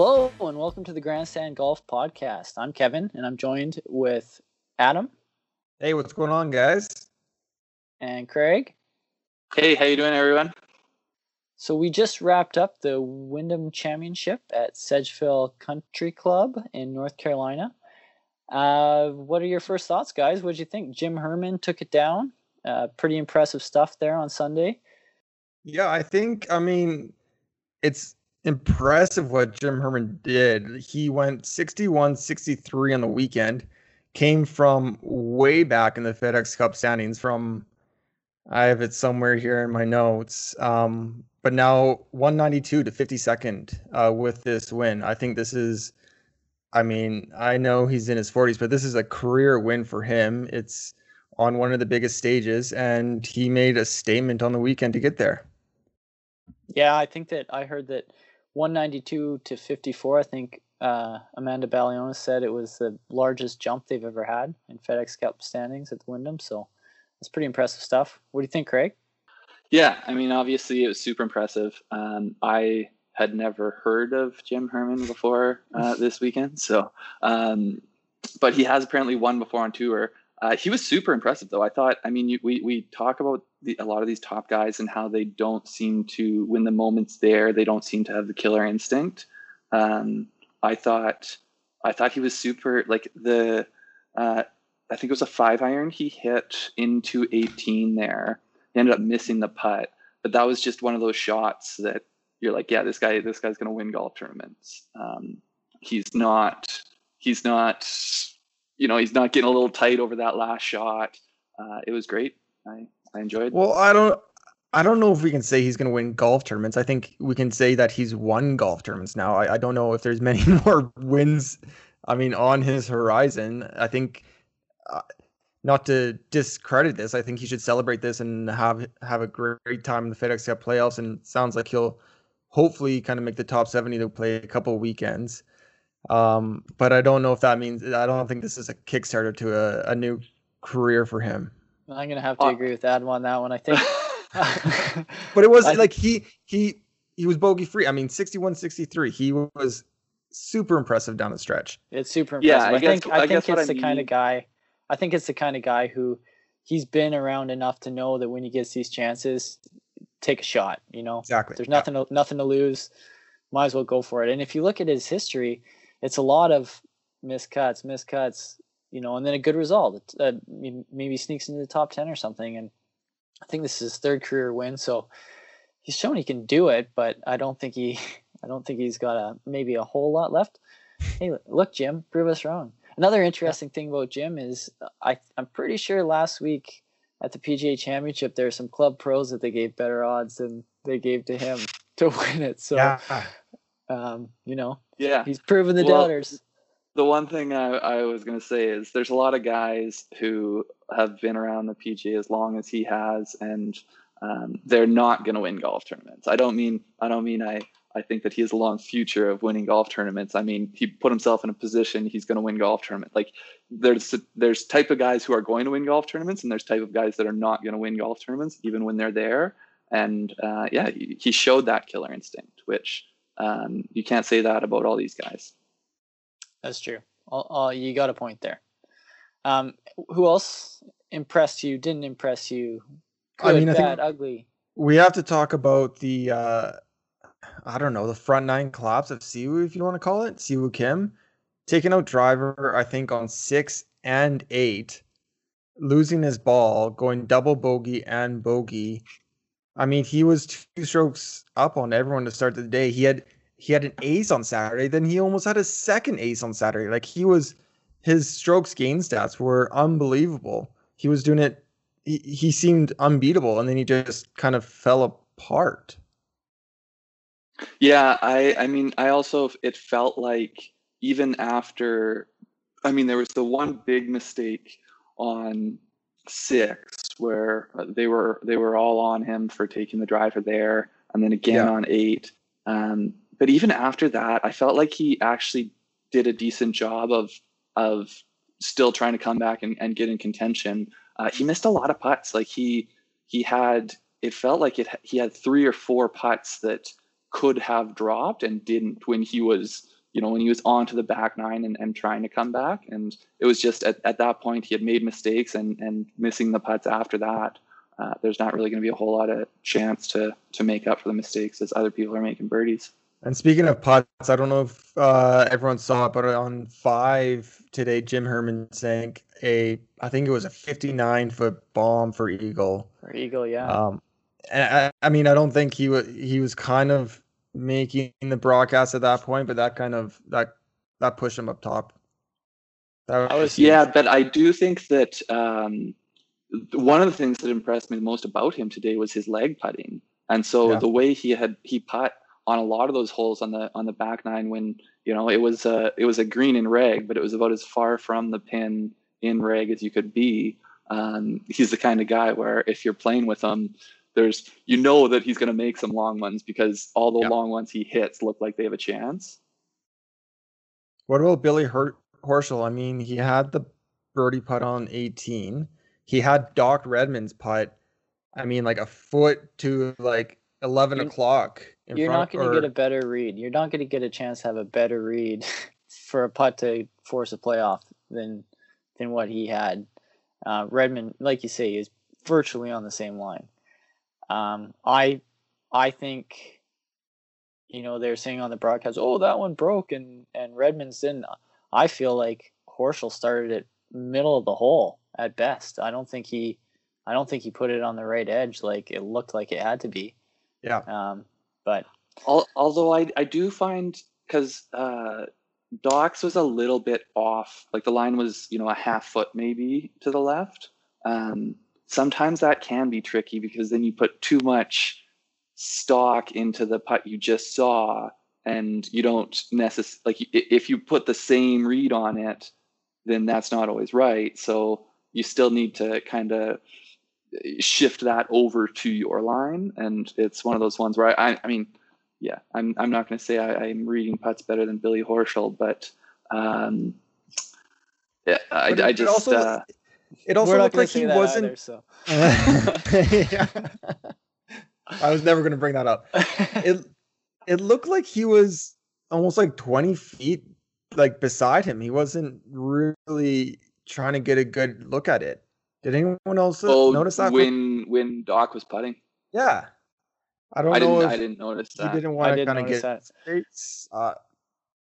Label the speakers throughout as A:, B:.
A: Hello and welcome to the Grandstand Golf Podcast. I'm Kevin and I'm joined with Adam
B: Hey, what's going on, guys?
A: and Craig.
C: Hey, how you doing, everyone?
A: So we just wrapped up the Wyndham Championship at Sedgefield Country Club in North Carolina. Uh, what are your first thoughts, guys? What did you think? Jim Herman took it down. Uh, pretty impressive stuff there on Sunday.
B: Yeah, I think, I mean, it's impressive what Jim Herman did. He went 61 63 on the weekend, came from way back in the FedEx Cup standings from, I have it somewhere here in my notes, um, but now 192 to 52nd uh, with this win. I think this is, I mean, I know he's in his 40s, but this is a career win for him. It's on one of the biggest stages, and he made a statement on the weekend to get there.
A: Yeah, I think that I heard that 192 to 54. I think uh, Amanda Balionis said it was the largest jump they've ever had in FedEx Cup standings at the Wyndham. So that's pretty impressive stuff. What do you think, Craig?
C: Yeah, I mean, obviously it was super impressive. Um, I had never heard of Jim Herman before uh, this weekend, so um, but he has apparently won before on tour. Uh, he was super impressive, though. I thought. I mean, you, we we talk about the, a lot of these top guys and how they don't seem to when the moment's there, they don't seem to have the killer instinct. Um, I thought, I thought he was super. Like the, uh, I think it was a five iron he hit into 18 there. He ended up missing the putt, but that was just one of those shots that you're like, yeah, this guy, this guy's gonna win golf tournaments. Um, he's not. He's not you know, he's not getting a little tight over that last shot. Uh, it was great. I, I enjoyed.
B: Well, I don't. I don't know if we can say he's going to win golf tournaments. I think we can say that he's won golf tournaments now. I, I don't know if there's many more wins. I mean, on his horizon. I think, uh, not to discredit this, I think he should celebrate this and have have a great time in the FedEx Cup playoffs. And sounds like he'll hopefully kind of make the top seventy to play a couple weekends. Um, but I don't know if that means I don't think this is a Kickstarter to a, a new career for him.
A: I'm gonna have to
C: Uh,
A: agree with Adam on that one. I think.
B: But it was
A: I-
B: like he he he was bogey free. I mean 61 63. He was super impressive down the stretch.
A: It's super
C: Yeah,
A: impressive.
C: I
A: I,
C: guess-
A: think
C: I
A: I, think
C: what
A: it's
C: I
A: the kind of guy. I think it's the kind of guy who he's been around enough to know that when he gets these chances, take a shot. You know,
B: Exactly.
A: there's nothing to, nothing to lose. Might as well go for it. And if you look at his history, it's a lot of miscuts, miscuts. You know, and then a good result. Uh, maybe sneaks into the top ten or something. And I think this is his third career win, so he's shown he can do it. But I don't think he, I don't think he's got a maybe a whole lot left. Hey, look, Jim, prove us wrong. Another interesting thing about Jim is I, I'm pretty sure last week at the PGA Championship there are some club pros that they gave better odds than they gave to him to win it. So,
B: yeah.
A: Um, you know,
C: yeah.
A: he's proven the
C: Well,
A: doubters.
C: The one thing I, I was going to say is there's a lot of guys who have been around the PGA as long as he has, and um, they're not going to win golf tournaments. I don't mean I don't mean I I think that he has a long future of winning golf tournaments. I mean he put himself in a position he's going to win golf tournament. Like there's there's type of guys who are going to win golf tournaments, and there's type of guys that are not going to win golf tournaments even when they're there. And uh, yeah, he, he showed that killer instinct, which um, you can't say that about all these guys.
A: That's true. Oh, you got a point there. Um, who else impressed you? Didn't impress you? Good,
B: I mean, I think-
A: bad, ugly.
B: We have to talk about the uh I don't know, the front nine collapse of Si Woo, if you want to call it. Si Woo Kim. Taking out driver, I think, on six and eight, losing his ball, going double bogey and bogey. I mean, he was two strokes up on everyone to start the day. He had he had an ace on Saturday, then he almost had a second ace on Saturday. Like he was his strokes gain stats were unbelievable. He was doing it he, he seemed unbeatable and then he just kind of fell apart.
C: Yeah, I I mean I also it felt like even after I mean there was the one big mistake on 6 where uh, they were they were all on him for taking the driver there and then again
B: Yeah.
C: on 8 um but even after that I felt like he actually did a decent job of of still trying to come back and, and get in contention. Uh, he missed a lot of putts. Like he he had it felt like it he had three or four putts that could have dropped and didn't when he was you know when he was onto the back nine and, and trying to come back and it was just at, at that point he had made mistakes and and missing the putts after that uh, there's not really going to be a whole lot of chance to to make up for the mistakes as other people are making birdies
B: and speaking of putts, I don't know if uh, everyone saw it, but on five today, Jim Herman sank a, I think it was a 59 foot bomb for Eagle.
A: For Eagle, yeah.
B: Um, and I, I mean, I don't think he was he was kind of making the broadcast at that point, but that kind of that that pushed him up top.
C: That was, was yeah, but I do think that um, one of the things that impressed me the most about him today was his lag putting, and so yeah. the way he had he put on a lot of those holes on the on the back nine when you know it was a it was a green in reg, but it was about as far from the pin in reg as you could be. Um, he's the kind of guy where if you're playing with him, there's you know that he's going to make some long ones because all the yeah. long ones he hits look like they have a chance.
B: What about Billy Her- Horschel? I mean, he had the birdie putt on 18. He had Doc Redman's putt. I mean, like a foot to like 11 o'clock
A: you're front, not going to get a better read. You're not going to get a chance to have a better read for a putt to force a playoff than than what he had. Uh, Redman, like you say, is virtually on the same line. Um, I I think you know they're saying on the broadcast, oh that one broke and and Redman's didn't. I feel like Horschel started it middle of the hole at best. I don't think he I don't think he put it on the right edge like it looked like it had to be.
B: Yeah.
A: Um, but
C: although I I do find because uh, Docs was a little bit off, like the line was you know a half foot maybe to the left. Um, sometimes that can be tricky because then you put too much stock into the putt you just saw, and you don't necessarily like if you put the same read on it, then that's not always right. So you still need to kind of shift that over to your line. And it's one of those ones where I, I, I mean, yeah, I'm, I'm not going to say I, am reading putts better than Billy Horschel, but um, yeah, I, I just.
B: Also, uh, it also looked like he wasn't. Either, so. I was never going to bring that up. It it looked like he was almost like 20 feet like beside him. He wasn't really trying to get a good look at it. Did anyone else uh, oh, notice that
C: when when Doc was putting?
B: Yeah,
C: I don't I know. Didn't, I didn't notice that.
B: He didn't want to kind of get that. Uh,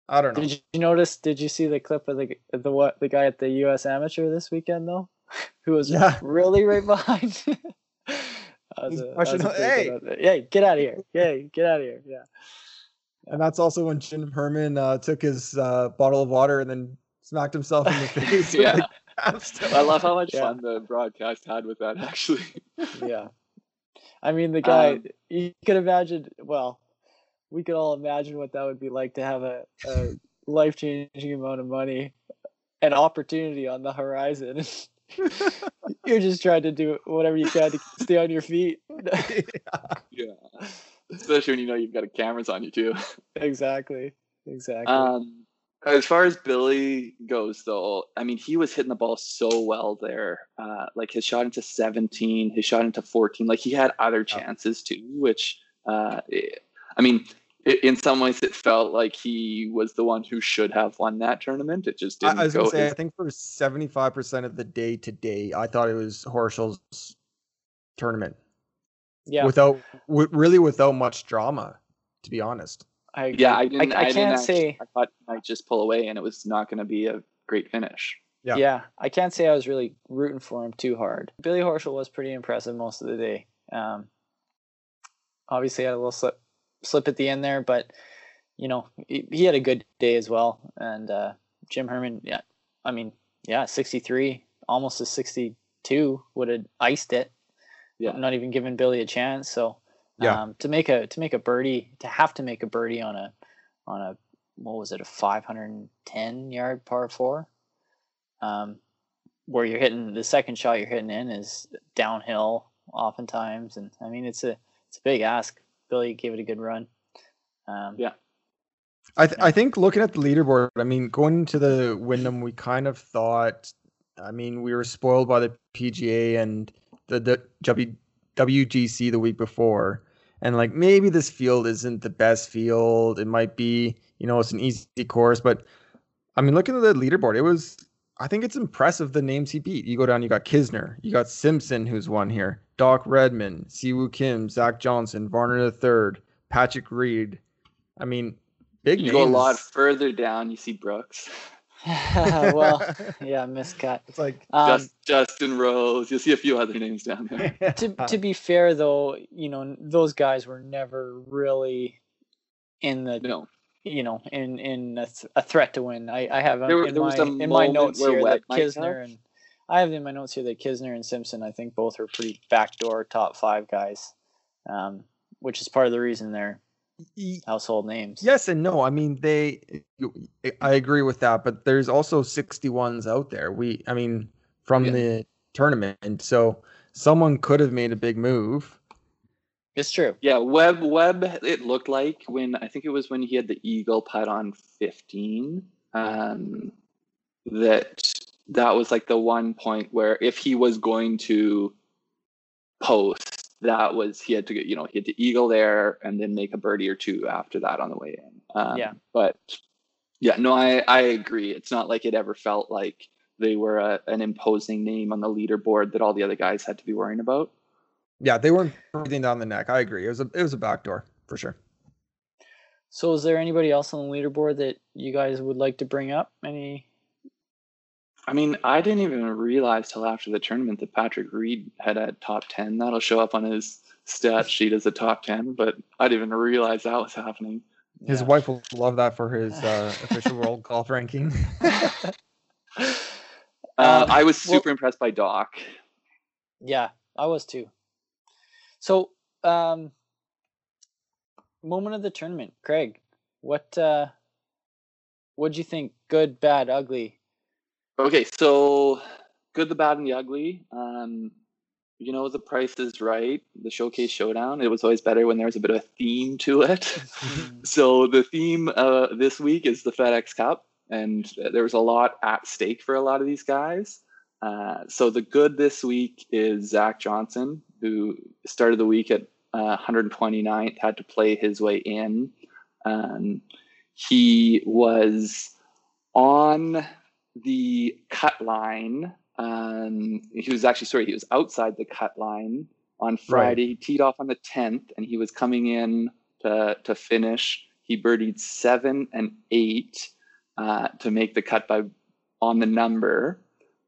B: I don't know.
A: Did you notice? Did you see the clip of the the what the guy at the U.S. Amateur this weekend though, who was yeah. really right behind?
B: a, hey,
A: yeah, get out of here! Hey, get out of here! Yeah.
B: And that's also when Jim Herman uh, took his uh, bottle of water and then smacked himself in the face.
C: yeah. I love how much yeah. fun the broadcast had with that. Actually.
A: yeah. I mean, the guy. Um, you could imagine. Well, we could all imagine what that would be like to have a, a life changing amount of money, an opportunity on the horizon. You're just trying to do whatever you can to stay on your feet.
C: yeah. Especially when you know you've got cameras on you too.
A: Exactly. Exactly.
C: Um, as far as Billy goes, though, I mean, he was hitting the ball so well there. Uh, like his shot into 17, his shot into 14. Like he had other chances too, which, uh, I mean, it, in some ways, it felt like he was the one who should have won that tournament. It just didn't.
B: I, I was
C: going
B: to say, his... I think for 75% of the day to day, I thought it was Horschel's tournament.
A: Yeah.
B: Without, w- really, without much drama, to be honest.
C: I yeah, I didn't. I, I, I can't didn't say. I thought I might just pull away, and it was not going to be a great finish.
A: Yeah. yeah, I can't say I was really rooting for him too hard. Billy Horschel was pretty impressive most of the day. Um, obviously had a little slip slip at the end there, but you know he, he had a good day as well. And uh, Jim Herman, yeah, I mean, yeah, sixty three, almost a sixty two would have iced it. Yeah, not even giving Billy a chance. So
B: yeah.
A: Um, to make a to make a birdie, to have to make a birdie on a on a what was it a 510 yard par four, um, where you're hitting the second shot you're hitting in is downhill oftentimes, and I mean it's a it's a big ask. Billy gave it a good run. Um,
C: yeah.
B: I th- I think looking at the leaderboard, I mean, going into the Wyndham, we kind of thought, I mean, we were spoiled by the PGA and the the w, WGC the week before, and like maybe this field isn't the best field. It might be, you know, it's an easy course, but I mean, looking at the leaderboard, it was. I think it's impressive the names he beat. You go down, you got Kisner, you got Simpson, who's won here, Doc Redman, Si Woo Kim, Zach Johnson, Varner III, Patrick Reed. I mean, big
C: You
B: names.
C: go a lot further down, you see Brooks,
A: well, yeah, miscut.
B: It's like
A: Um,
C: Just, Justin Rose. You'll see a few other names down there.
A: to to be fair though, you know those guys were never really in the
C: No,
A: you know in in a, th- a threat to win. I I have
C: There
A: in
C: there
A: my
C: was a
A: in my notes
C: where
A: here
C: Webb
A: that
C: might
A: Kisner
C: have.
A: and I have in my notes here that Kisner and Simpson I think both are pretty backdoor top five guys, um, which is part of the reason they're household names.
B: Yes and no. I mean, they. I agree with that, but there's also 61s out there. We, I mean, from
C: Yeah.
B: the tournament, and so someone could have made a big move.
A: It's true.
C: yeah, Webb. Webb. It looked like when I think it was when he had the eagle putt on fifteen. Um, that that was like the one point where if he was going to post, that was he had to get you know he had to eagle there and then make a birdie or two after that on the way in. Um,
A: Yeah.
C: but yeah, no, I I agree. It's not like it ever felt like they were a, an imposing name on the leaderboard that all the other guys had to be worrying about.
B: Yeah, they weren't breathing down the neck. I agree. It was a it was a backdoor for sure.
A: So is there anybody else on the leaderboard that you guys would like to bring up? Any?
C: I mean, I didn't even realize till after the tournament that Patrick Reed had a top 10. That'll show up on his stat sheet as a top 10, but I didn't even realize that was happening.
B: His
A: Yeah.
B: wife will love that for his uh, official world golf ranking.
C: Uh,
A: Um,
C: I was
A: well-
C: super impressed by Doc.
A: Yeah, I was too. So, um, moment of the tournament, Craig. What uh, what'd you think? Good, bad, ugly.
C: Okay, so good, the bad, and the ugly. Um, you know, the price is right. The showcase showdown. It was always better when there was a bit of a theme to it.
A: Mm-hmm.
C: so the theme uh, this week is the FedEx Cup, and there was a lot at stake for a lot of these guys. Uh, so the good this week is Zach Johnson, who started the week at uh, 129th, had to play his way in. Um, he was on the cut line. Um, he was actually sorry, he was outside the cut line on Friday. He teed off on the 10th, and he was coming in to to finish. He birdied seven and eight uh, to make the cut by on the number,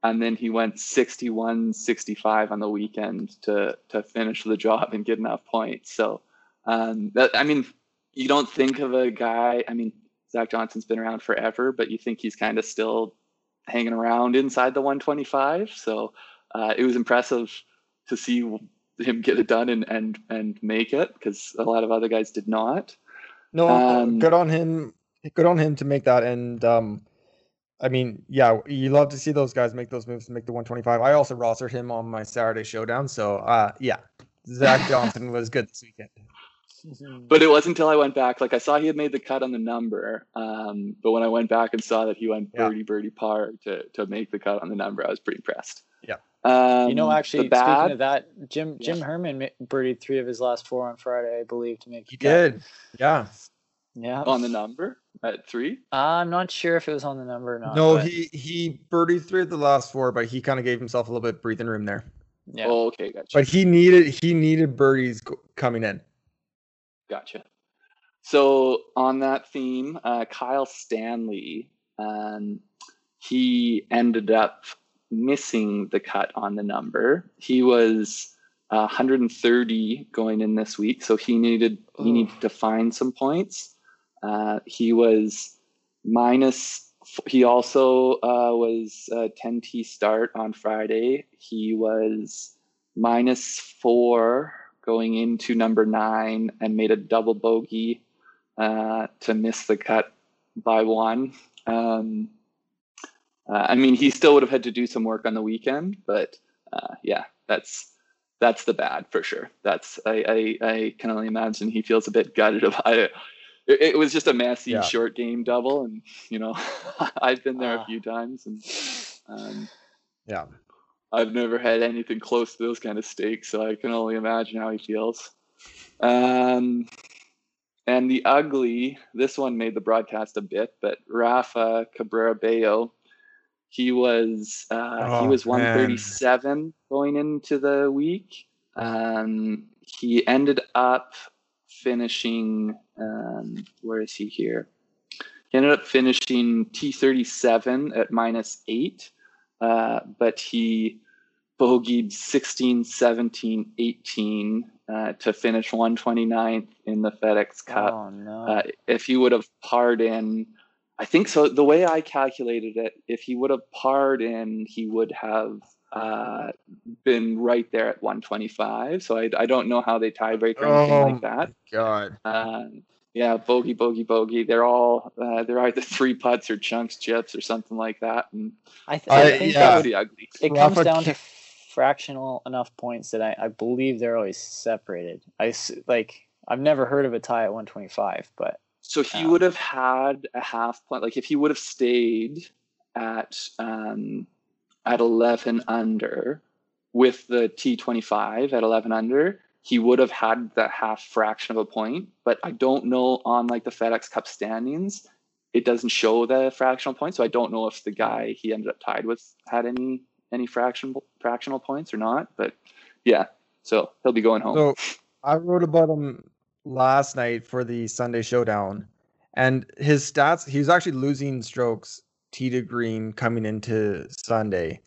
C: and then he went 61, 65 on the weekend to to finish the job and get enough points. So, um, that, I mean, you don't think of a guy. I mean, Zach Johnson's been around forever, but you think he's kind of still hanging around inside the 125. So uh, it was impressive to see him get it done and and and make it because a lot of other guys did not.
B: No,
C: Um,
B: good on him. Good on him to make that. And um, I mean, yeah, you love to see those guys make those moves to make the 125. I also rostered him on my Saturday showdown. So uh, yeah, Zach Johnson was good this weekend.
C: But it wasn't until I went back, like I saw he had made the cut on the number. Um, but when I went back and saw that he went
B: Yeah.
C: birdie birdie par to to make the cut on the number, I was pretty impressed.
B: Yeah.
C: Um,
A: you know, actually,
C: bad,
A: speaking of that, Jim
C: Yeah.
A: Jim Herman birdied three of his last four on Friday, I believe, to make.
B: He
A: cut.
B: did. Yeah.
A: Yeah.
C: on the number at three.
A: I'm not sure if it was on the number or not.
B: No,
A: but
B: he he birdied three of the last four, but he kind of gave himself a little bit of breathing room there.
A: Yeah.
C: Oh, okay, gotcha.
B: But he needed he needed birdies coming in.
C: Gotcha. So on that theme, uh, Kyle Stanley, um, he ended up missing the cut on the number. He was uh, 130 going in this week, so he needed he needed to find some points. Uh, he was minus. He also uh, was a 10 T start on Friday. He was minus four going into number nine and made a double bogey uh, to miss the cut by one. Um, uh, I mean, he still would have had to do some work on the weekend, but uh, yeah, that's that's the bad for sure. That's I, I I can only imagine he feels a bit gutted about it. It, it was just a messy
B: Yeah.
C: short game double, and you know, I've been there
A: Ah.
C: a few times, and um,
B: Yeah.
C: I've never had anything close to those kind of stakes, so I can only imagine how he feels. Um, and the ugly, this one made the broadcast a bit, but Rafa Cabrera Bello, he was uh, he
B: Oh,
C: was
B: man.
C: 137 going into the week. Um, he ended up finishing. Um, where is he here? He ended up finishing T37 at minus eight, uh, but he bogeyed 16, 17, 18 uh, to finish 129th in the FedEx Cup.
A: Oh no.
C: Uh, if he would have parred in, I think so. The way I calculated it, if he would have parred in, he would have uh, been right there at 125. So I, I don't know how they tiebreak or anything
B: Oh.
C: like that.
B: God.
C: Um, yeah, bogey, bogey, bogey. They're all uh, they're either three putts or chunks, chips, or something like that. And
A: I, th-
B: I-
A: I think
B: yeah.
A: that
C: pretty ugly.
A: it comes
B: Rafa
A: down
B: ca-
A: to fractional enough points that I, I believe they're always separated. I s- like I've never heard of a tie at 125, but
C: So he
A: Um,
C: would have had a half point. Like if he would have stayed at um, at eleven under with the T twenty five at eleven under, he would have had that half fraction of a point. But I don't know on like the FedEx Cup standings, it doesn't show the fractional points. So I don't know if the guy he ended up tied with had any any fractional fractional points or not. But yeah, so he'll be going home.
B: So I wrote about him last night for the Sunday showdown, and his stats. He was actually losing strokes tee to green coming into Sunday,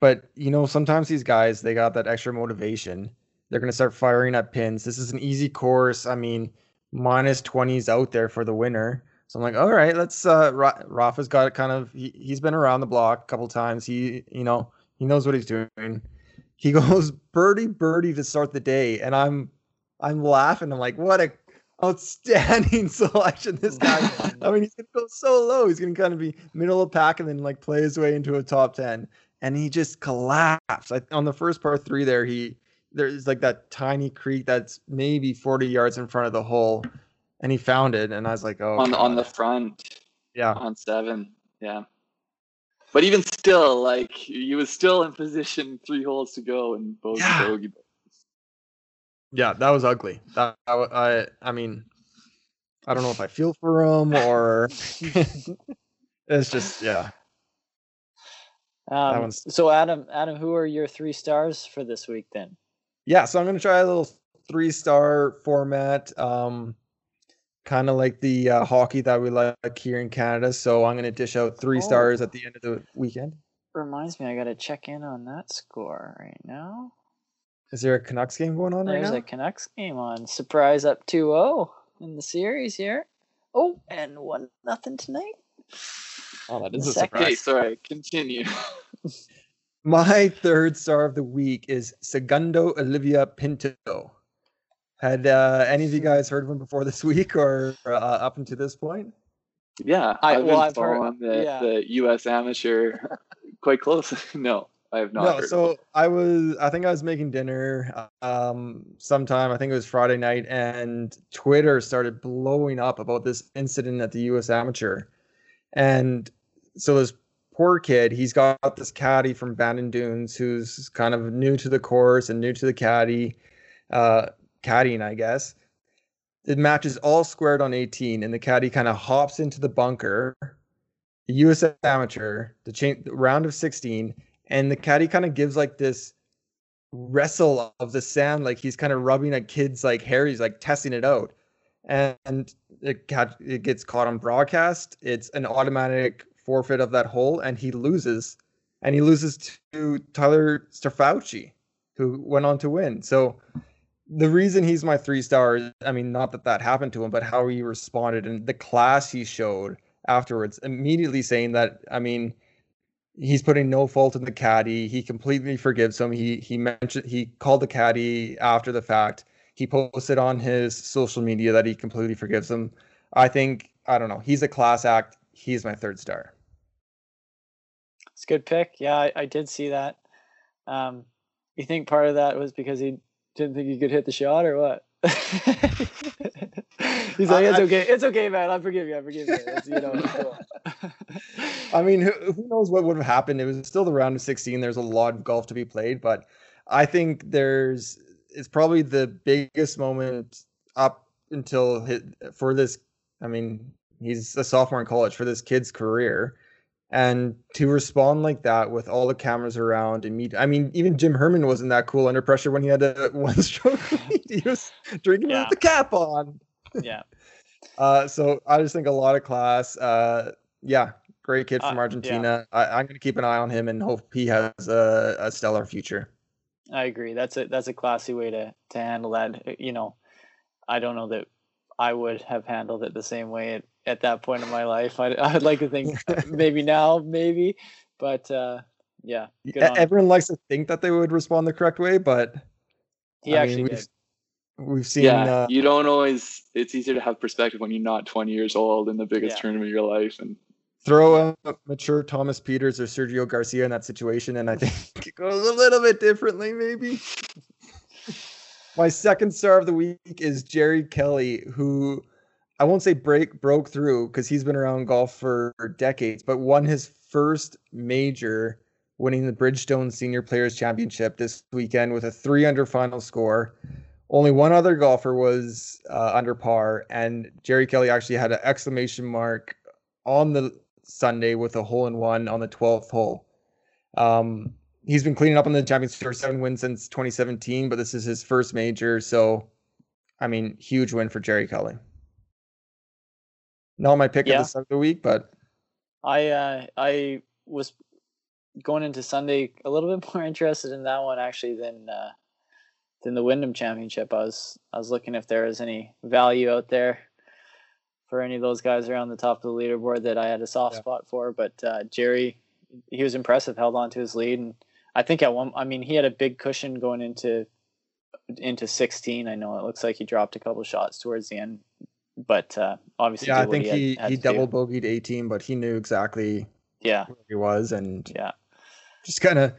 B: but you know sometimes these guys they got that extra motivation. They're gonna start firing at pins. This is an easy course. I mean, minus minus twenties out there for the winner. So I'm like, all right, let's. Uh, Ra- Rafa's got it kind of. He, he's been around the block a couple times. He, you know, he knows what he's doing. He goes birdie birdie to start the day, and I'm, I'm laughing. I'm like, what a outstanding selection this guy. I mean, he's gonna go so low. He's gonna kind of be middle of pack and then like play his way into a top ten. And he just collapsed. I, on the first par three there, he there's like that tiny creek that's maybe 40 yards in front of the hole, and he found it. And I was like, oh,
C: on on the front.
B: yeah,
C: on seven. Yeah. But even still, like he was still in position, three holes to go, and both
B: Yeah.
C: bogey.
B: yeah, that was ugly. That I, w- I, I mean, I don't know if I feel for him or it's just yeah.
A: um,
B: one's-
A: so Adam, Adam, who are your three stars for this week then?
B: Yeah so i'm going to try a little three star format um kind of like the uh, hockey that we like here in canada so i'm going to dish out three
A: Oh.
B: stars at the end of the weekend
A: Reminds me, I got to check in on that score right now.
B: is there a canucks game going on right
A: There's
B: now
A: a Canucks game on. Surprise up 2-0 in the series here. Oh, and one nothing tonight.
B: oh that
A: is a Second.
C: Okay,
B: surprise
C: sorry. Continue.
B: my third star of the week is segundo oliva pinto had uh, any of you guys heard of him before this week or uh, up until this point
C: Yeah,
A: I-
C: I've
A: well,
C: been
A: I've heard-
C: following the,
A: yeah.
C: the U.S. amateur quite close. no, I have not.
B: no
C: heard
B: so i was i think i was making dinner um sometime i think it was friday night and twitter started blowing up about this incident at the us amateur and so this poor kid he's got this caddy from bandon dunes who's kind of new to the course and new to the caddy uh caddying i guess. The match is all squared on 18 and the caddy kind of hops into the bunker the us amateur the the round of 16 and the caddy kind of gives like this wrestle of the sand like he's kind of rubbing a kid's like hair he's like testing it out. And it, catch, it gets caught on broadcast. It's an automatic forfeit of that hole and he loses and he loses to tyler Strafaci, who went on to win so the reason he's my three stars i mean not that that happened to him but how he responded and the class he showed afterwards immediately saying that i mean he's putting no fault in the caddy. He completely forgives him. He he mentioned he called the caddy after the fact. He posted on his social media that he completely forgives him. I think I don't know. He's a class act. He's my third star.
A: It's a good pick. Yeah, I, I did see that. Um, you think part of that was because he didn't think he could hit the shot, or what? He's like, it's
B: I-
A: okay, it's okay, man. I forgive you. I forgive you. It's, you know, cool.
B: I mean, who, who knows what would have happened? It was still the round of 16. There's a lot of golf to be played, but I think there's it's probably the biggest moment up until his, for this. I mean, he's a sophomore in college for this kid's career, and to respond like that with all the cameras around and meet. I mean, even Jim Herman wasn't that cool under pressure when he had a one stroke lead. He was drinking
A: Yeah.
B: with the cap on.
A: Yeah.
B: Uh, so I just think a lot of class. Uh, yeah, great kid from
A: Uh, yeah.
B: Argentina. I, I'm going to keep an eye on him and hope he has a, a stellar future.
A: I agree. That's a that's a classy way to to handle that. You know, I don't know that I would have handled it the same way at, at that point in my life. I I'd like to think maybe now, maybe, but uh, yeah, good
B: Everyone likes to think that they would respond the correct way, but
A: he
B: I
A: actually
B: mean, we've, we've seen.
C: yeah,
B: uh,
C: you don't always. It's easier to have perspective when you're not 20 years old in the biggest
A: Yeah.
C: tournament of your life, and
B: throw a mature Thomas Pieters or Sergio Garcia in that situation, and I think it goes a little bit differently, maybe. My second star of the week is Jerry Kelly, who I won't say break broke through because he's been around golf for decades, but won his first major, winning the Bridgestone Senior Players Championship this weekend with a three under final score. Only one other golfer was uh, under par, and Jerry Kelly actually had an exclamation mark on the Sunday with a hole in one on the 12th hole. Um, he's been cleaning up on the Champions Tour, seven wins since 2017, but this is his first major. So, I mean, huge win for Jerry Kelly. Not my pick
A: Yeah.
B: of the start of the week, but
A: I uh, I was going into Sunday a little bit more interested in that one actually than uh, than the Wyndham Championship. I was I was looking if there was any value out there for any of those guys around the top of the leaderboard that I had a soft
B: Yeah.
A: spot for. But uh, Jerry, he was impressive, held on to his lead, and I think at one, I mean, he had a big cushion going into into 16. I know it looks like he dropped a couple shots towards the end, but uh, obviously,
B: yeah, I think he
A: had
B: he
A: to do.
B: double bogeyed 18, but he knew exactly
A: Yeah,
B: where he was and
A: yeah,
B: just kind of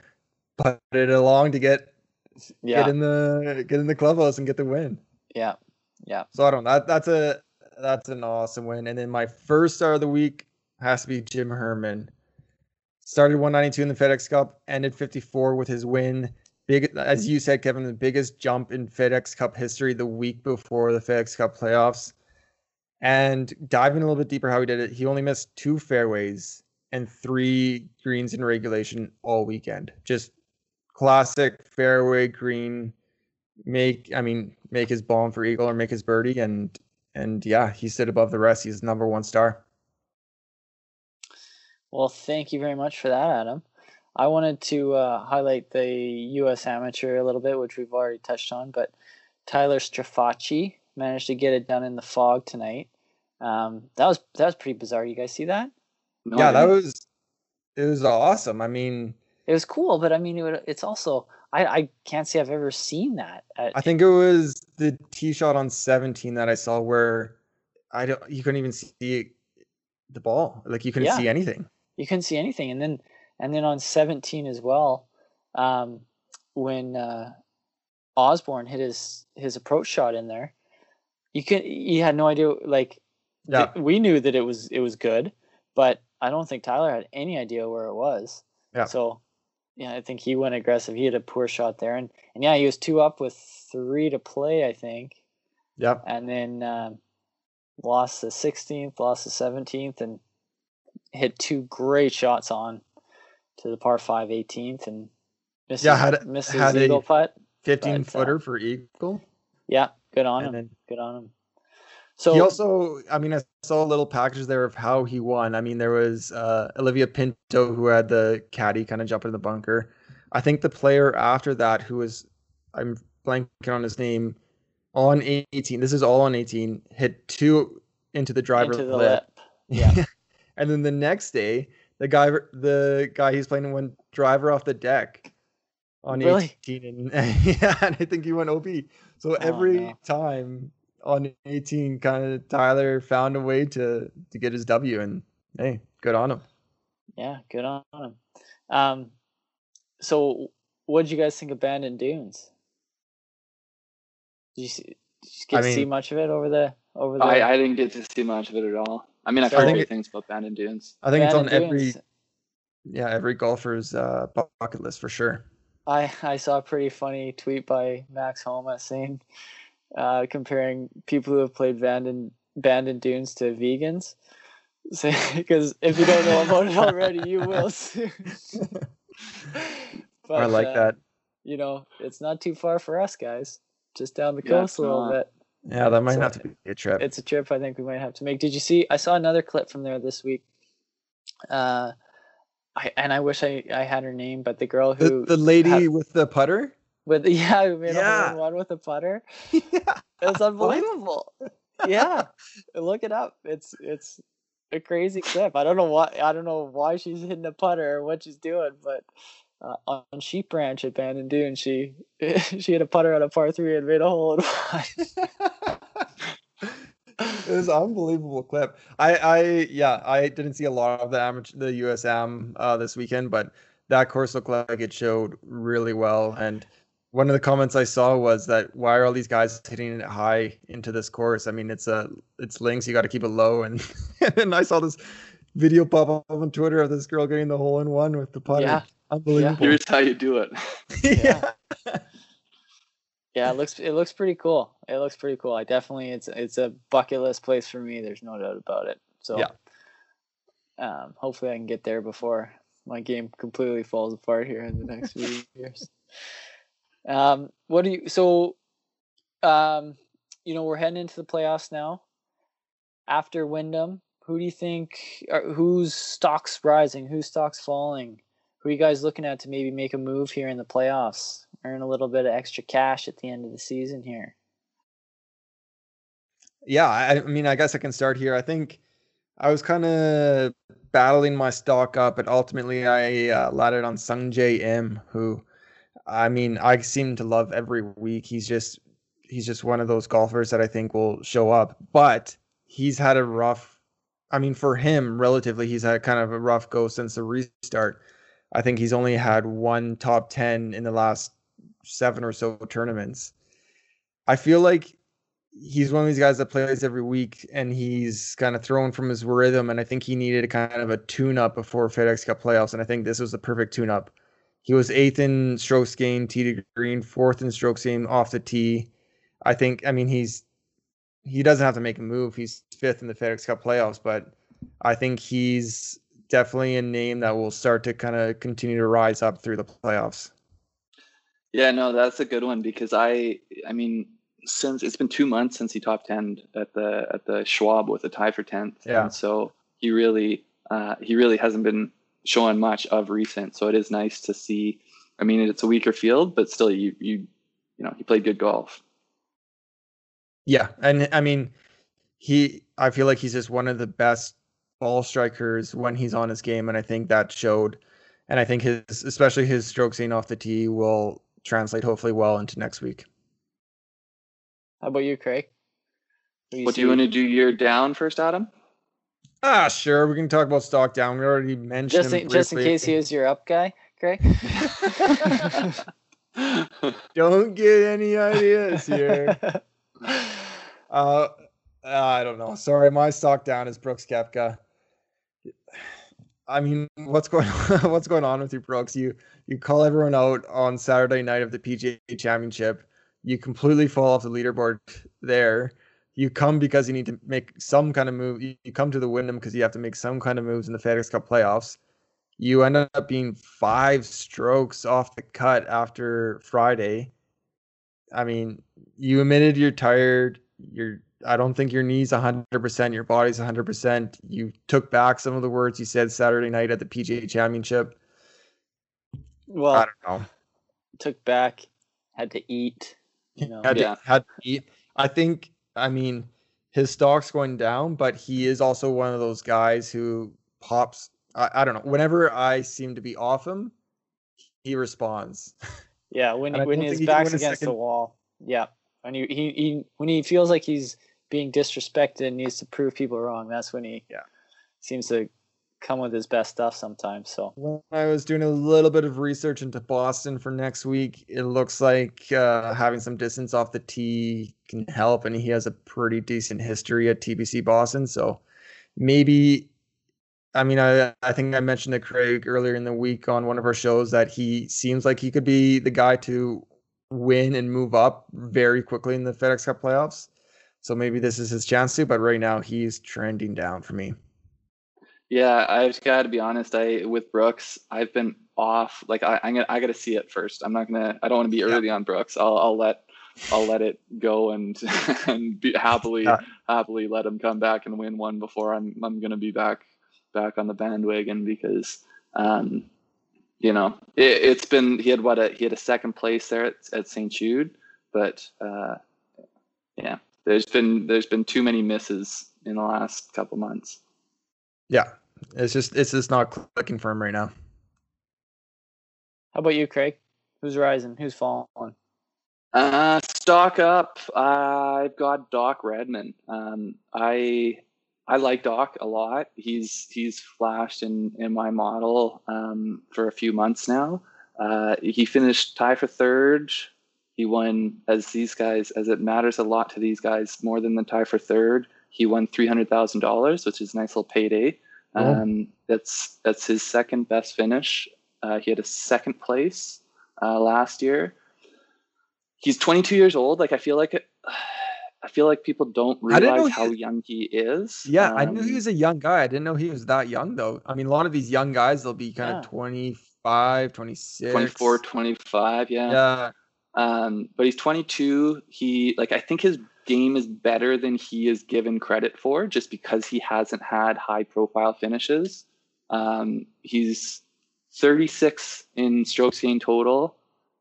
B: putted it along to get
A: yeah,
B: get in the get in the clubhouse and get the win.
A: yeah, yeah.
B: So I don't know. That, that's a that's an awesome win. And then my first star of the week has to be Jim Herman. Started 192 in the FedEx Cup, ended 54 with his win. Big, as you said, Kevin, the biggest jump in FedEx Cup history the week before the FedEx Cup playoffs. And diving a little bit deeper, how he did it, he only missed two fairways and three greens in regulation all weekend. Just classic fairway green make I mean make his bomb for eagle or make his birdie and and yeah he stood above the rest he's number one star
A: Well, thank you very much for that, Adam. I wanted to uh, highlight the U.S. Amateur a little bit, which we've already touched on, but Tyler Strafaci managed to get it done in the fog tonight. Um, that was that was pretty bizarre. You guys see that?
C: No,
B: yeah that was it was awesome I mean
A: It was cool, but I mean, it would, it's also I, I can't say I've ever seen that. At,
B: I think it was the tee shot on 17 that I saw where I don't you couldn't even see the ball like you couldn't
A: Yeah.
B: see anything
A: you couldn't see anything, and then and then on seventeen as well, um, when uh, Osborne hit his his approach shot in there, you could you had no idea like
B: yeah
A: th- we knew that it was it was good, but I don't think Tyler had any idea where it was.
B: Yeah.
A: So yeah, I think he went aggressive. He had a poor shot there, and and yeah, he was two up with three to play, I think,
B: yep
A: and then um, lost the sixteenth, lost the seventeenth, and hit two great shots on to the par five 18th and missed
B: Yeah, had-
A: missed
B: had
A: eagle putt.
B: 15
A: But, uh,
B: footer for eagle
A: Yeah, good on
B: and
A: him.
B: then
A: Good on him. So
B: he also, I mean, I saw a little package there of how he won. I mean, there was uh, Oliva Pinto who had the caddy kind of jump in the bunker. I think the player after that, who was, I'm blanking on his name, on 18. This is all on 18. Hit two into the driver
A: into the
B: lip.
A: lip. Yeah.
B: and then the next day, the guy, the guy he's playing went driver off the deck on
A: Really?
B: 18, and yeah, and I think he went OB. So every
A: no.
B: time on 18, kind of Tyler found a way to to get his W, and hey, good on him.
A: Yeah, good on him. Um, so what did you guys think of Bandon Dunes? Did you see, did you get
B: I
A: to see much of it over the over the
C: I, I didn't get to see much of it at all. I mean, I've
A: So-
C: heard
A: think
C: great
B: it-
C: things about Bandon Dunes.
B: I think it's on
A: Bandon
B: every yeah every golfer's uh, bucket list for sure.
A: I I saw a pretty funny tweet by Max Homa saying, uh, comparing people who have played Bandon Bandon Dunes to vegans. Because if you don't know about it already, you will soon.
B: but, I like uh, that.
A: You know, it's not too far for us guys. Just down the coast yeah, a little bit.
B: Yeah, that might so have to be a trip.
A: It's a trip I think we might have to make. Did you see? I saw another clip from there this week. Uh, I and I wish I I had her name, but the girl
B: who the, the lady had, with the putter.
A: With yeah, who made yeah. a one with a putter. yeah, it was unbelievable. yeah, look it up. It's it's a crazy clip. I don't know why. I don't know why she's hitting a putter or what she's doing, but uh, on Sheep Ranch at Bandon Dune, she she had a putter on a par three and made a hole in one.
B: It was an unbelievable clip. I, I, yeah, I didn't see a lot of the amateur, the USM uh, this weekend, but that course looked like it showed really well. And one of the comments I saw was that why are all these guys hitting it high into this course? I mean, it's a, it's links. You got to keep it low. And and I saw this video pop up on Twitter of this girl getting the hole in one with the putter. Yeah. Unbelievable.
C: Here's how you do it.
A: yeah. yeah, it looks it looks pretty cool. It looks pretty cool. I definitely it's it's a bucket list place for me. There's no doubt about it. So yeah. Um, hopefully I can get there before my game completely falls apart here in the next few years. Um, what do you so um, you know, we're heading into the playoffs now. After Wyndham, who do you think are, whose stocks rising, whose stocks falling? Who are you guys looking at to maybe make a move here in the playoffs? Earn a little bit of extra cash at the end of the season here.
B: Yeah, I, mean, I guess I can start here. I think I was kind of battling my stock up, but ultimately I uh, landed on Sungjae Im, who, I mean, I seem to love every week. He's just he's just one of those golfers that I think will show up, but he's had a rough. I mean, for him, relatively, he's had kind of a rough go since the restart. I think he's only had one top 10 in the last seven or so tournaments. I feel like he's one of these guys that plays every week and he's kind of thrown from his rhythm. And I think he needed a kind of a tune up before FedEx Cup playoffs. And I think this was the perfect tune up. He was eighth in strokes gained tee to green, fourth in strokes gained off the tee. I think, I mean, he's he doesn't have to make a move. He's fifth in the FedEx Cup playoffs, but I think he's definitely a name that will start to kind of continue to rise up through the playoffs.
C: Yeah, no, that's a good one because I, I mean, since it's been two months since he top ten at the at the Schwab with a tie for tenth, yeah. And so he really, uh, he really hasn't been showing much of recent. So it is nice to see. I mean, it's a weaker field, but still, you you you know, he played good golf.
B: Yeah, and I mean, he. I feel like he's just one of the best ball strikers when he's on his game, and I think that showed. And I think his, especially his stroke scene off the tee, will translate hopefully well into next week.
A: How about you, Craig?
C: You what do you want to do? Your down first, Adam?
B: Ah, sure. We can talk about stock down. We already mentioned
A: just in, just in case he was your up guy, Craig.
B: Don't get any ideas here. Uh, I don't know. Sorry, my stock down is Brooks Koepka. I mean, what's going on, what's going on with you, Brooks? You you call everyone out on Saturday night of the PGA Championship. You completely fall off the leaderboard there. You come because you need to make some kind of move. You, come to the Wyndham because you have to make some kind of moves in the FedEx Cup playoffs. You end up being five strokes off the cut after Friday. I mean, you admitted you're tired. You're I don't think your knees 100%, your body's 100%. You took back some of the words you said Saturday night at the PGA Championship.
A: Well, I don't know. Took back, had to eat. You know,
B: had, yeah. to, had to eat. I think, I mean, his stock's going down, but he is also one of those guys who pops. I, I don't know. Whenever I seem to be off him, he responds.
A: Yeah, when when his back's against the wall. Yeah, and he, he, he when he feels like he's being disrespected and needs to prove people wrong, that's when he
B: yeah
A: seems to come with his best stuff sometimes. So
B: when I was doing a little bit of research into Boston for next week, it looks like uh, having some distance off the tee can help, and he has a pretty decent history at TPC Boston. So maybe I mean, I I think I mentioned to Craig earlier in the week on one of our shows that he seems like he could be the guy to win and move up very quickly in the FedEx Cup playoffs. So maybe this is his chance to, but right now he's trending down for me.
C: Yeah, I've got to be honest. I with Brooks, I've been off. Like I, I'm gonna, I got to see it first. I'm not gonna. I don't want to be early yeah. on Brooks. I'll, I'll let, I'll let it go and and be happily, yeah. happily let him come back and win one before I'm, I'm gonna be back, back on the bandwagon because, um, you know, it, has been he had what a he had a second place there at, at St. Jude, but uh, yeah, there's been there's been too many misses in the last couple months.
B: Yeah, it's just it's just not clicking for him right now.
A: How about you, Craig? Who's rising? Who's falling?
C: Uh, stock up. I've got Doc Redman. Um, I I like Doc a lot. He's he's flashed in in my model um, for a few months now. Uh, he finished tie for third. He won as these guys as it matters a lot to these guys more than the tie for third. He won three hundred thousand dollars, which is a nice little payday. Um, that's that's his second best finish. Uh, he had a second place uh, last year. He's 22 years old. Like I feel like it, I feel like people don't realize how young he is.
B: Yeah, um, I knew he um, was a young guy. I didn't know he was that young though. I mean, a lot of these young guys, they'll be kind yeah. of 25, 26,
C: 24, 25. Yeah.
B: Yeah.
C: Um, but he's 22. He like I think his game is better than he is given credit for, just because he hasn't had high profile finishes. Um, he's 36 in strokes gained total,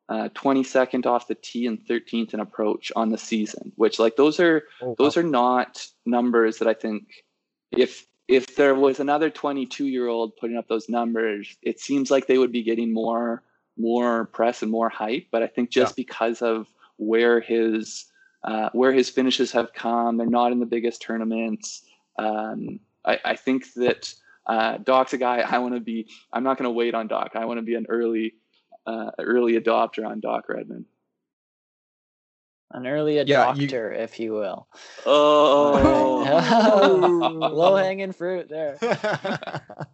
C: uh, 22nd off the tee and 13th in approach on the season. Which like those are oh, those wow. are not numbers that I think if if there was another 22 year old putting up those numbers, it seems like they would be getting more more press and more hype. But I think just yeah. because of where his uh, where his finishes have come, they're not in the biggest tournaments. Um, I, I, think that uh, Doc's a guy I want to be. I'm not going to wait on Doc. I want to be an early uh, early adopter on Doc Redman.
A: An early adopter, yeah, you... if you will.
C: Oh,
A: low hanging fruit there.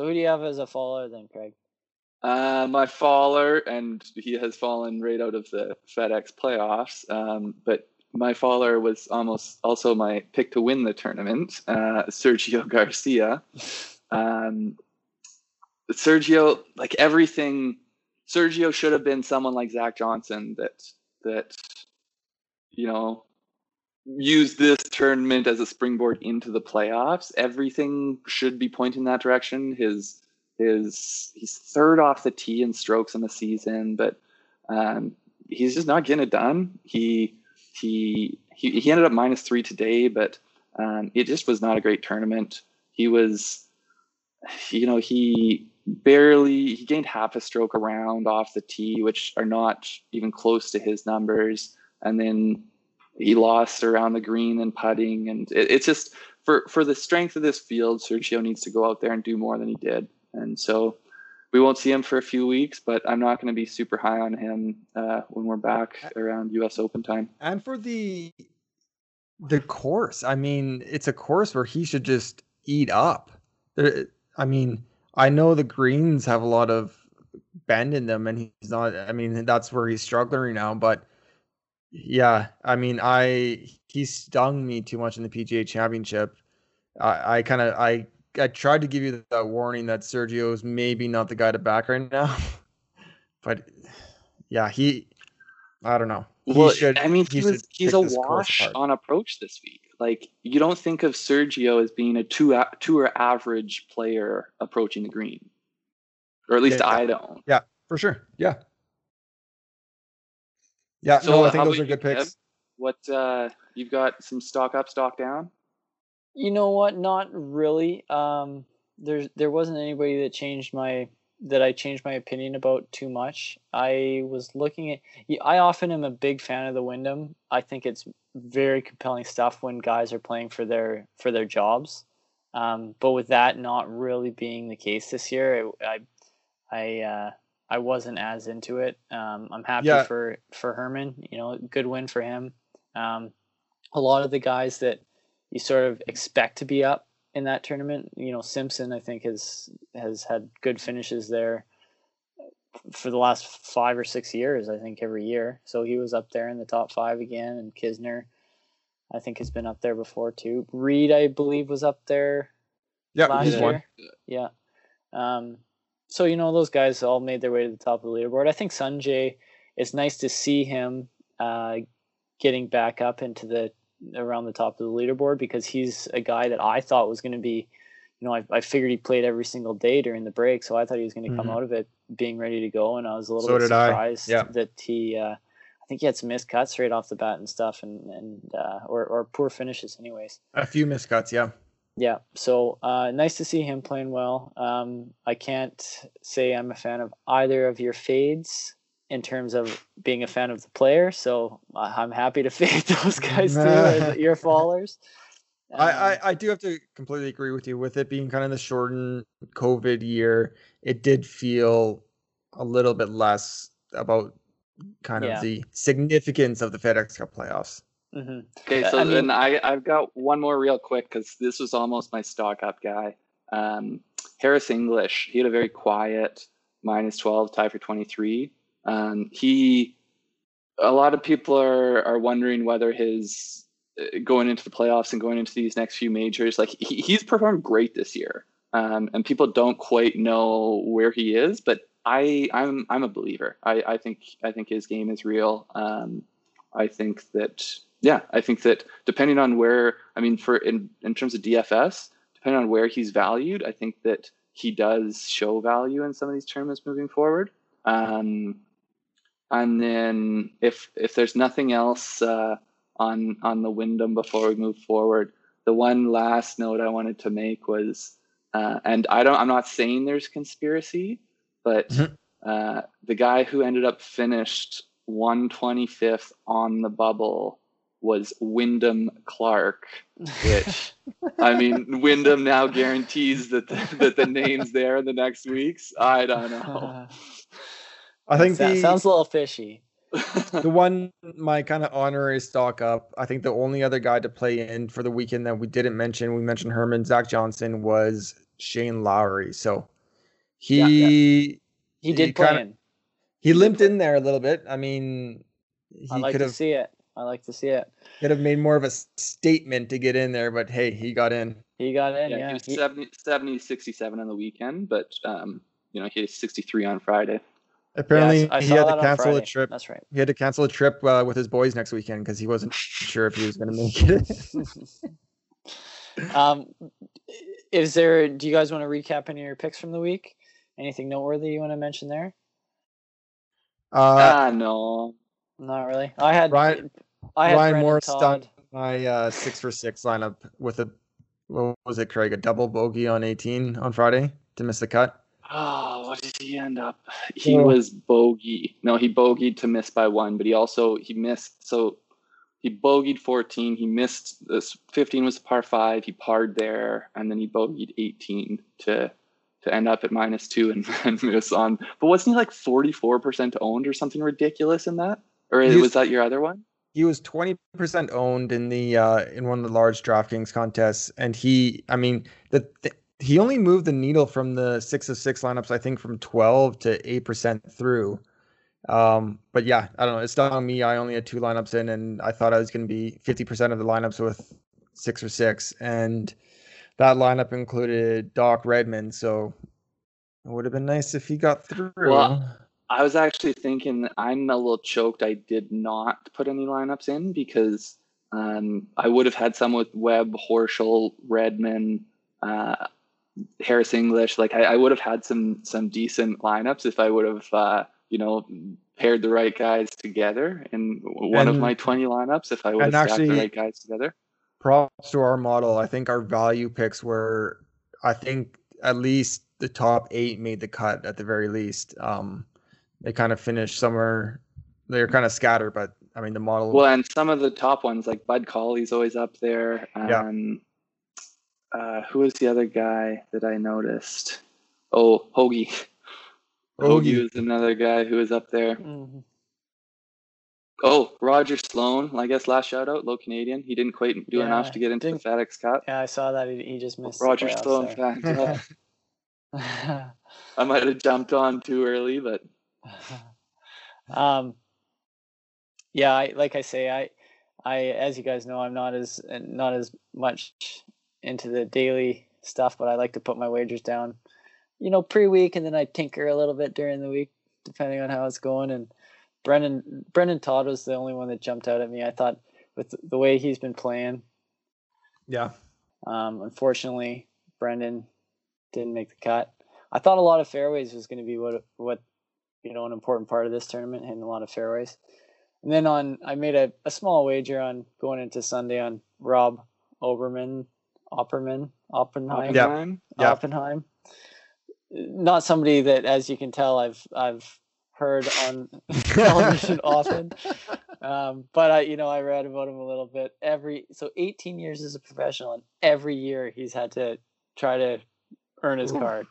A: so, who do you have as a follower then, Craig?
C: Uh, my faller, and he has fallen right out of the FedEx playoffs. Um, but my faller was almost also my pick to win the tournament, uh, Sergio Garcia. Um, Sergio, like everything, Sergio should have been someone like Zach Johnson that that you know used this tournament as a springboard into the playoffs. Everything should be pointing that direction. His his he's third off the tee in strokes in the season, but um, he's just not getting it done. He he he, he ended up minus three today, but um, it just was not a great tournament. He was, you know, he barely he gained half a stroke around off the tee, which are not even close to his numbers, and then he lost around the green and putting, and it, it's just for for the strength of this field, Sergio needs to go out there and do more than he did. And so we won't see him for a few weeks, but I'm not going to be super high on him uh, when we're back around U.S. Open time.
B: And for the the course, I mean, it's a course where he should just eat up. I mean, I know the greens have a lot of bend in them, and he's not. I mean, that's where he's struggling right now. But yeah, I mean, I he stung me too much in the PGA Championship. I, I kind of I I tried to give you that warning that Sergio is maybe not the guy to back right now, but yeah, he. I don't know.
C: He well, should, I mean, he, he was he's a wash on approach this week. Like you don't think of Sergio as being a two tour average player approaching the green, or at least
B: yeah,
C: I don't.
B: Yeah, for sure. Yeah. Yeah, so no, I think those are good picks. Kev?
C: What uh, you've got some stock up, stock down?
A: You know what? Not really. Um, there's there wasn't anybody that changed my that I changed my opinion about too much. I was looking at. I often am a big fan of the Wyndham. I think it's very compelling stuff when guys are playing for their for their jobs. Um, but with that not really being the case this year, it, I I uh, I wasn't as into it. Um, I'm happy yeah. for for Herman. You know, good win for him. Um, a lot of the guys that you sort of expect to be up in that tournament. You know, Simpson I think has has had good finishes there for the last five or six years. I think every year, so he was up there in the top five again, and Kisner. I think has been up there before too. Reed, I believe, was up there
B: Yeah,
A: last
B: he's
A: year.
B: one.
A: Yeah. Um, so you know those guys all made their way to the top of the leaderboard. I think Sanjay. It's nice to see him uh, getting back up into the around the top of the leaderboard because he's a guy that I thought was going to be. You know, I, I figured he played every single day during the break, so I thought he was going to come
B: Mhm.
A: out of it being ready to go, and I was a little
B: So
A: bit surprised
B: Yeah.
A: that he. Uh, I think he had some missed cuts right off the bat and stuff, and and uh, or or poor finishes, anyways.
B: A few miscuts, yeah.
A: Yeah, so uh, nice to see him playing well. Um, I can't say I'm a fan of either of your fades in terms of being a fan of the player, so I- I'm happy to fade those guys too as your followers.
B: I,
A: Um,
B: I, I do have to completely agree with you with it being kind of the shortened COVID year. It did feel a little bit less about kind
A: Yeah.
B: of the significance of the FedEx Cup playoffs.
A: Mhm.
C: Okay, so
A: I mean-
C: then I I've got one more real quick because this was almost my stock up guy. Um, Harris English. He had a very quiet minus twelve tie for twenty three. Um, he, a lot of people are are wondering whether his uh, going into the playoffs and going into these next few majors, like he, he's performed great this year, um, and people don't quite know where he is, but. I, I'm I'm a believer. I, I think I think his game is real. Um, I think that yeah, I think that depending on where, I mean, for in, in terms of DFS, depending on where he's valued, I think that he does show value in some of these tournaments moving forward. Um, and then if if there's nothing else uh, on on the Wyndham before we move forward, the one last note I wanted to make was, uh, and I don't, I'm not saying there's conspiracy, but
B: Mhm.
C: uh, the guy who ended up finished 125th on the bubble was Wyndham Clark, which I mean, Wyndham now guarantees that the, that the name's there in the next weeks. I don't know.
B: Uh, I think
A: That
B: the,
A: sounds a little fishy.
B: the one my kind of honorary stock up. I think the only other guy to play in for the weekend that we didn't mention, we mentioned Herman Zach Johnson was Shane Lowry. So he
A: Yeah,
B: he
A: He did play
B: kinda-
A: in.
B: he limped in there a little bit. I mean, he
A: I like
B: could
A: to
B: have
A: see it. I like to see it.
B: could have made more of a statement to get in there, but hey, he got in.
A: He got in.
C: yeah,
A: Yeah,
C: he was
A: He-
C: 70, 70, 67 on the weekend, but um, you know, he had 63 on Friday.
B: Apparently,
A: yeah,
B: he had to cancel a trip.
A: That's right.
B: He had to cancel a trip uh, with his boys next weekend because he wasn't sure if he was going to make it.
A: um, is there? Do you guys want to recap any of your picks from the week? Anything noteworthy you want to mention there?
B: uh,
C: ah, no.
A: Not really. I had
B: Ryan-
A: I had
B: Ryan
A: Moore
B: Morris
A: Todd.
B: done my uh, six for six lineup with a what was it, Craig? A double bogey on 18 on Friday to miss the cut.
C: Oh, what did he end up? He
B: Oh.
C: was bogey. No, he bogeyed to miss by one, but he also he missed. So he bogeyed 14. He missed this 15 was a par five. He parred there, and then he bogeyed 18 to to end up at minus two and, and miss on. But wasn't he like 44% owned or something ridiculous in that? Or
B: He's-
C: was that your other one?
B: He was 20% owned in the uh, in one of the large DraftKings contests, and he, I mean, the, the he only moved the needle from the six of six lineups, I think, from 12 to eight percent through. Um, but yeah, I don't know. It's not on me. I only had two lineups in, and I thought I was going to be 50% of the lineups with six or six, and that lineup included Doc Redman. So it would have been nice if he got through.
C: Well, I was actually thinking I'm a little choked. I did not put any lineups in because um, I would have had some with Webb, Horschel, Redman, uh, Harris English. Like I, I would have had some some decent lineups if I would have uh, you know paired the right guys together in one of my 20 lineups. If I would
B: and
C: have stacked
B: actually-
C: the right guys together.
B: props to our model. I think our value picks were, I think at least the top eight made the cut at the very least. Um, they kind of finished somewhere. They're kind of scattered, but I mean the model.
C: Well, and some of the top ones, like Bud Cauley's always up there.
B: Yeah.
C: Um, uh, who was the other guy that I noticed? Oh, Hoagie. Hoagie
B: Hoagie.
C: was another guy who was up there.
A: Mhm.
C: Oh, Roger Sloan, I guess last shout out, low Canadian. He didn't quite do
A: Yeah,
C: enough to get into the
A: didn't-
C: FedEx Cup.
A: Yeah, I saw that he, he just missed.
C: Roger Sloan
A: there.
C: I might have jumped on too early, but
A: um, yeah, I, like I say, I, I, as you guys know, I'm not as not as much into the daily stuff, but I like to put my wagers down, you know, pre-week, and then I tinker a little bit during the week, depending on how it's going. And Brendan Brendan Todd was the only one that jumped out at me. I thought with the way he's been playing,
B: Yeah.
A: um, unfortunately, Brendan didn't make the cut. I thought a lot of fairways was going to be what what you know an important part of this tournament, hitting a lot of fairways. And then on, I made a, a small wager on going into Sunday on Rob Oberman, Opperman, Oppenheim,
B: Yeah.
C: Oppenheim?
B: Yeah.
A: Oppenheim. Not somebody that, as you can tell, I've I've heard on television often. Um, but I, you know, I read about him a little bit. Every so 18 years as a professional, and every year he's had to try to earn his
C: Ooh.
A: card.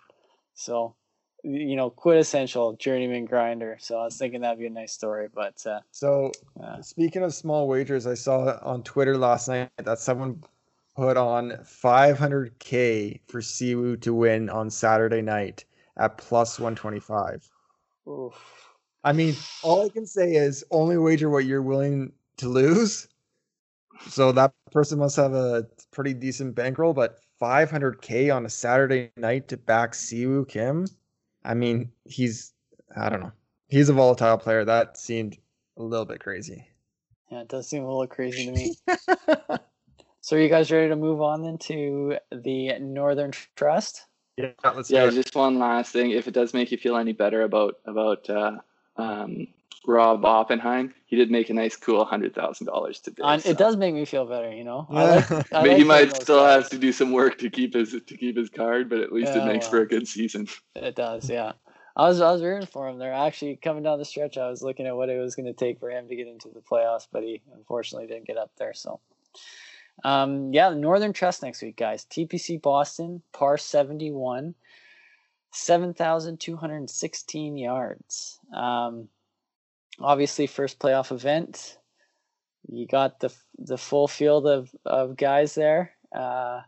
A: So, you know, quintessential journeyman grinder. So I was thinking that'd be a nice story. But uh,
B: So
A: uh,
B: speaking of small wagers, I saw on Twitter last night that someone put on 500k for Si Woo to win on Saturday night at plus 125.
A: oof.
B: I mean, all I can say is only wager what you're willing to lose. So that person must have a pretty decent bankroll, but 500k on a Saturday night to back Si Woo Kim. I mean, he's I don't know. He's a volatile player. That seemed a little bit crazy.
A: yeah, it does seem a little crazy to me. So are you guys ready to move on then to the Northern Trust?
B: Yeah, let's
C: Yeah,
B: do
C: just one last thing. If it does make you feel any better about about uh, um, Rob Oppenheim, he did make a nice, cool hundred thousand dollars today.
A: And
C: so-
A: it does make me feel better, you know. I like, I
C: But
A: like
C: he might still
A: guys.
C: have to do some work to keep his to keep his card, but at least
A: Yeah,
C: it makes for a good season.
A: It does, yeah. I was I was rooting for him. They're actually coming down the stretch. I was looking at what it was going to take for him to get into the playoffs, but he unfortunately didn't get up there. So, um, yeah, Northern Trust next week, guys. TPC Boston, par seventy one, seven thousand two hundred sixteen yards. Um, obviously, first playoff event. You got the the full field of of guys there. Uh,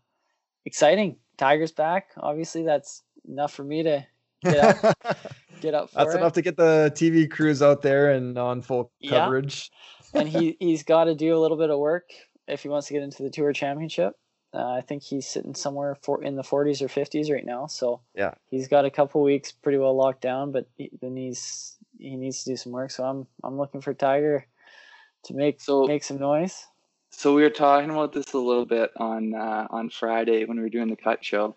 A: exciting. Tigers back. Obviously, that's enough for me to get up get up for
B: That's
A: it.
B: enough to get the TV crews out there and on full
A: Yeah.
B: coverage.
A: and he he's got to do a little bit of work if he wants to get into the tour championship. Uh, I think he's sitting somewhere for in the 40s or 50s right now. So
B: Yeah.
A: he's got a couple weeks pretty well locked down, but he, then he's he needs to do some work. So I'm I'm looking for Tiger to make
C: So-
A: make some noise.
C: So we were talking about this a little bit on uh, on Friday when we were doing the cut show.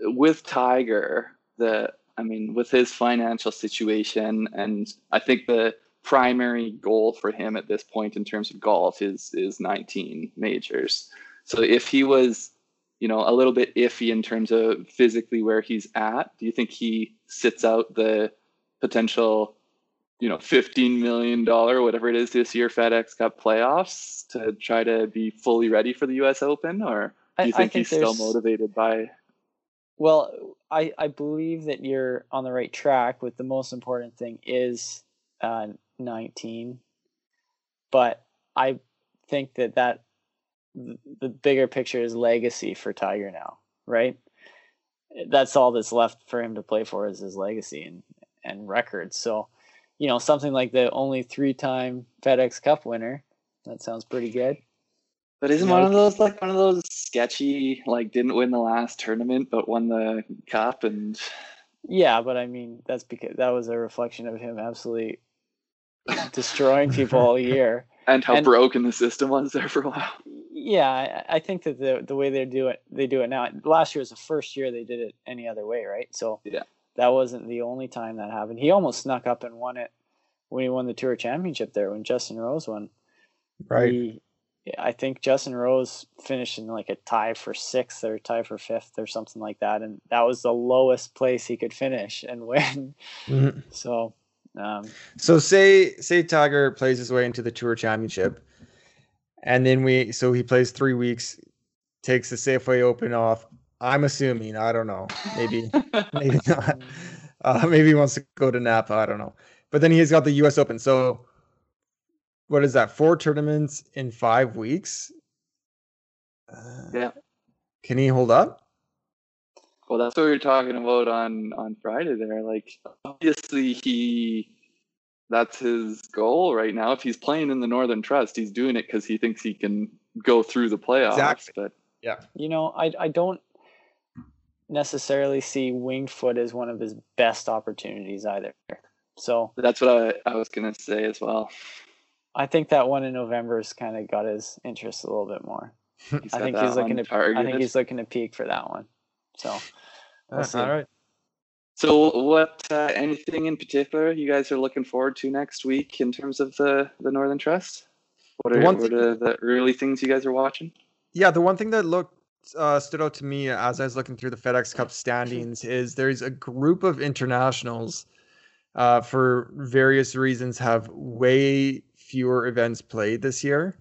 C: With Tiger, the I mean, with his financial situation, and I think the primary goal for him at this point in terms of golf is is 19 majors. So if he was, you know, a little bit iffy in terms of physically where he's at, do you think he sits out the potential you know, fifteen million dollar, whatever it is this year, FedEx Cup playoffs to try to be fully ready for the U.S. Open, or do you
A: I
C: think,
A: think
C: he's still motivated by?
A: Well, I, I believe that you're on the right track with the most important thing is uh, 19. But I think that that the bigger picture is legacy for Tiger now, right? That's all that's left for him to play for is his legacy and, and records. So, you know, something like the only three time FedEx Cup winner, that sounds pretty good.
C: But isn't
A: Yeah,
C: one of those like one of those sketchy, like didn't win the last tournament but won the cup, and
A: Yeah, but I mean that's because that was a reflection of him absolutely destroying people all year.
C: and how
A: And-
C: broken the system was there for a while.
A: Yeah, I, I think that the the way they do it, they do it now. Last year was the first year they did it any other way, right? So
C: Yeah.
A: That wasn't the only time that happened. He almost snuck up and won it when he won the Tour Championship there when Justin Rose won.
B: Right.
A: He, I think Justin Rose finished in like a tie for sixth or tie for fifth or something like that, and that was the lowest place he could finish and win.
B: Mhm.
A: So, um,
B: So say say Tiger plays his way into the Tour Championship, and then we so he plays three weeks, takes the Safeway Open off. I'm assuming I don't know, maybe maybe not. Uh, maybe he wants to go to Napa. I don't know. But then he's got the U.S. Open. So what is that? Four tournaments in five weeks. Uh,
C: Yeah.
B: Can he hold up?
C: Well, that's what we were talking about on on Friday. There, like obviously he, that's his goal right now. If he's playing in the Northern Trust, he's doing it because he thinks he can go through the playoffs.
B: Exactly.
C: But yeah,
A: You know, I I don't necessarily see Winged Foot as one of his best opportunities either. So
C: that's what I, I was gonna say as well.
A: I think that one in November has kind of got his interest a little bit more. I think he's looking
C: one
A: to I think he's looking to peak for that one. So We'll
B: Uh, all right.
C: So, what uh, anything in particular you guys are looking forward to next week in terms of the the Northern Trust? What
B: The
C: are
B: one
C: what
B: thing-
C: are the early things you guys are watching?
B: Yeah, the one thing that looked uh, stood out to me as I was looking through the FedEx Cup standings is there's a group of internationals uh, for various reasons have way fewer events played this year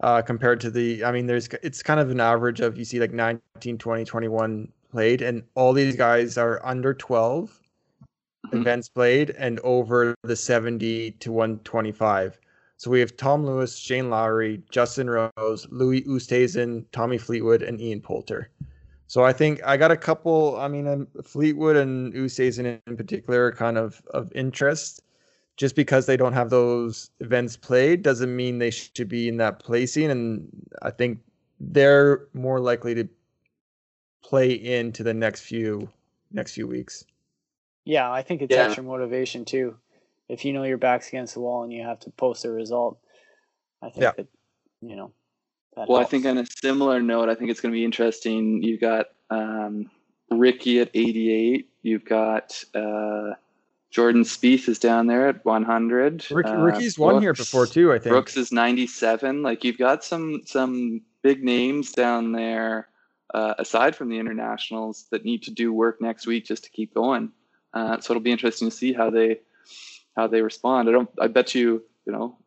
B: uh, compared to the. I mean, there's it's kind of an average of you see like 19, 20, 21 played, and all these guys are under 12
C: Mhm.
B: events played and over the 70 to 125. So we have Tom Lewis, Shane Lowry, Justin Rose, Louis Oosthuizen, Tommy Fleetwood, and Ian Poulter. So I think I got a couple. I mean, um, Fleetwood and Oosthuizen in particular are kind of of interest. Just because they don't have those events played doesn't mean they should be in that placing. And I think they're more likely to play into the next few next few weeks.
A: yeah, I think it's
C: Yeah.
A: extra motivation too. If you know your back's against the wall and you have to post a result, I think
B: Yeah.
A: that you know. That
C: Well, I think on a similar note, I think it's going to be interesting. You've got um, Rickie at 88. You've got uh, Jordan Spieth is down there at 100.
B: Rickie,
C: Uh,
B: Rickie's won here before too. I think.
C: Brooks is 97. Like you've got some some big names down there uh, aside from the internationals that need to do work next week just to keep going. Uh, so it'll be interesting to see how they how they respond. I don't. I bet you. You know,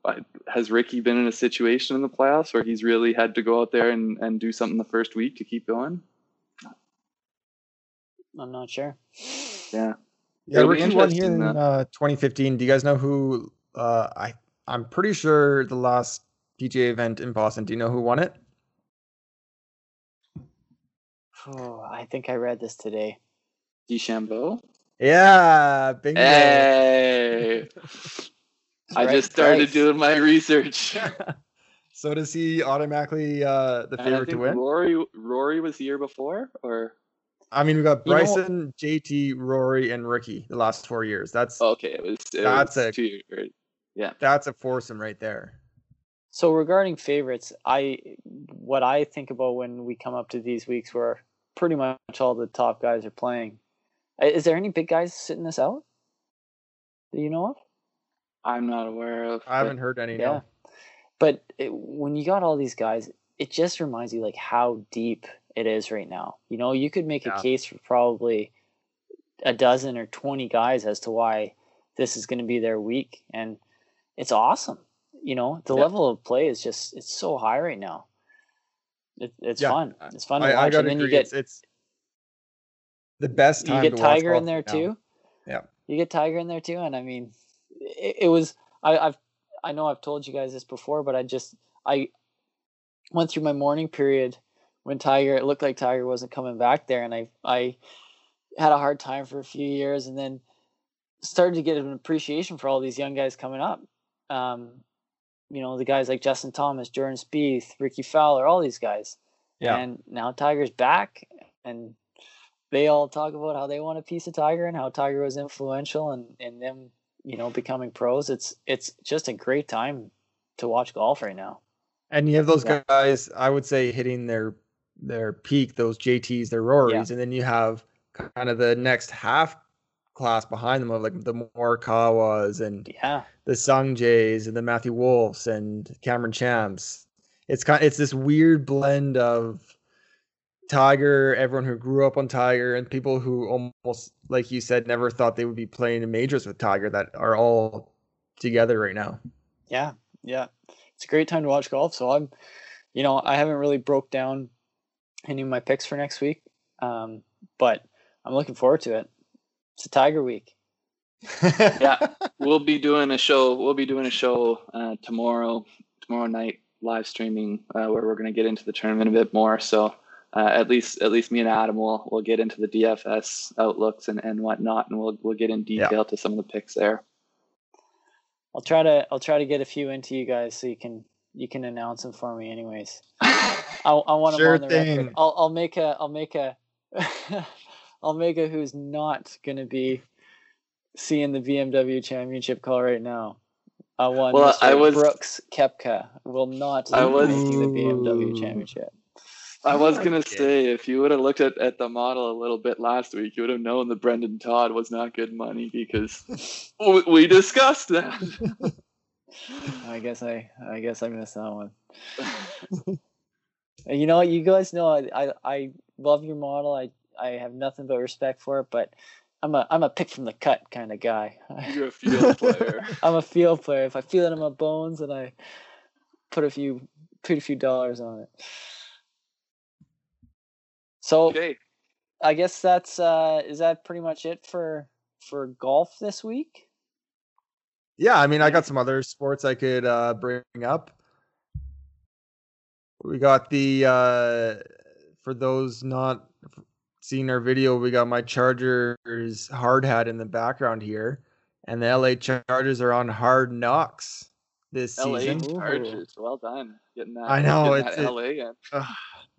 C: has Rickie been in a situation in the playoffs where he's really had to go out there and, and do something the first week to keep going?
A: I'm not sure.
C: Yeah.
B: Yeah,
C: It'll
B: Rickie won here in
C: uh,
B: uh, 2015. Do you guys know who? Uh, I I'm pretty sure the last PGA event in Boston. Do you know who won it?
A: Oh, I think I read this today.
C: DeChambeau.
B: Yeah, bingo.
C: Hey, I
A: Right
C: just started
A: price.
C: doing my research.
B: so does he automatically uh, the
C: And I
B: favorite to win?
C: Rory Rory was the year before, or
B: I mean, we got
A: You know-
B: Bryson, JT, Rory, and Rickie the last four years. That's
C: okay, it was it
B: That's
C: was
B: a-
C: two years. Yeah,
B: that's a foursome right there.
A: So regarding favorites, I what I think about when we come up to these weeks where pretty much all the top guys are playing. I- Is there any big guys sitting this out that you know of?
C: I'm not aware of.
B: I haven't heard any.
A: Yeah.
B: No.
A: But it, when you got all these guys, it just reminds you like how deep it is right now. You know, you could make
B: Yeah.
A: a case for probably a dozen or 20 guys as to why this is going to be their week and it's awesome. You know, the
C: Yeah.
A: level of play is just it's so high right now. It, it's
B: Yeah,
A: fun. It's fun to
B: I, I
A: watch.
B: gotta
A: And then you
B: agree.
A: get
B: it's, it's the best
A: you get Tiger in there
B: now.
A: too.
B: Yeah.
A: You get Tiger in there too, and I mean, it, it was I, I've I know I've told you guys this before, but I just I went through my mourning period when Tiger. It looked like Tiger wasn't coming back there, and I I had a hard time for a few years, and then started to get an appreciation for all these young guys coming up. Um, you know, the guys like Justin Thomas, Jordan Spieth, Rickie Fowler, all these guys.
B: Yeah.
A: And now Tiger's back, and they all talk about how they want a piece of Tiger and how Tiger was influential and in them, you know, becoming pros. It's it's just a great time to watch golf right now.
B: And you have those
A: Yeah.
B: guys, I would say, hitting their their peak, those JTs, their Rorys, and then you have kind of the next half class behind them of like the Morikawas and
A: Yeah,
B: the Sungjaes and the Matthew Wolffs and Cameron Champs. It's kind it's this weird blend of Tiger, everyone who grew up on Tiger, and people who almost, like you said, never thought they would be playing in majors with Tiger that are all together right now.
A: yeah, yeah. It's a great time to watch golf. So I'm, you know, I haven't really broke down any of my picks for next week, um, but I'm looking forward to it. It's a Tiger week.
C: yeah, we'll be doing a show. We'll be doing a show uh, tomorrow, tomorrow night, live streaming, uh, where we're going to get into the tournament a bit more. So uh, at least, at least me and Adam will will get into the DFS outlooks and, and whatnot, and we'll we'll get in detail yeah. to some of the picks there.
A: I'll try to I'll try to get a few into you guys so you can you can announce them for me, anyways. I, I want sure them on the thing. record. I'll I'll make a I'll make a I'll make a who's not gonna be seeing the BMW Championship call right now. I won. Well, Mr. I was Brooks Koepka will not I was, making the BMW Championship.
C: I was oh, gonna say if you would have looked at, at the model a little bit last week, you would have known that Brendan Todd was not good money because we discussed that.
A: I guess I I guess I missed that one. you know, you guys know I, I I love your model. I I have nothing but respect for it, but I'm a I'm a pick from the cut kind of guy.
C: You're a field player.
A: I'm a field player. If I feel it in my bones, and I put a few put a few dollars on it. So okay. I guess that's uh is that pretty much it for for golf this week?
B: Yeah, I mean I got some other sports I could uh bring up. We got the uh for those not seeing our video, we got my Chargers hard hat in the background here, and the LA Chargers are on hard knocks this LA season.
C: Chargers, well done, getting that.
B: I know it's
C: it, LA again.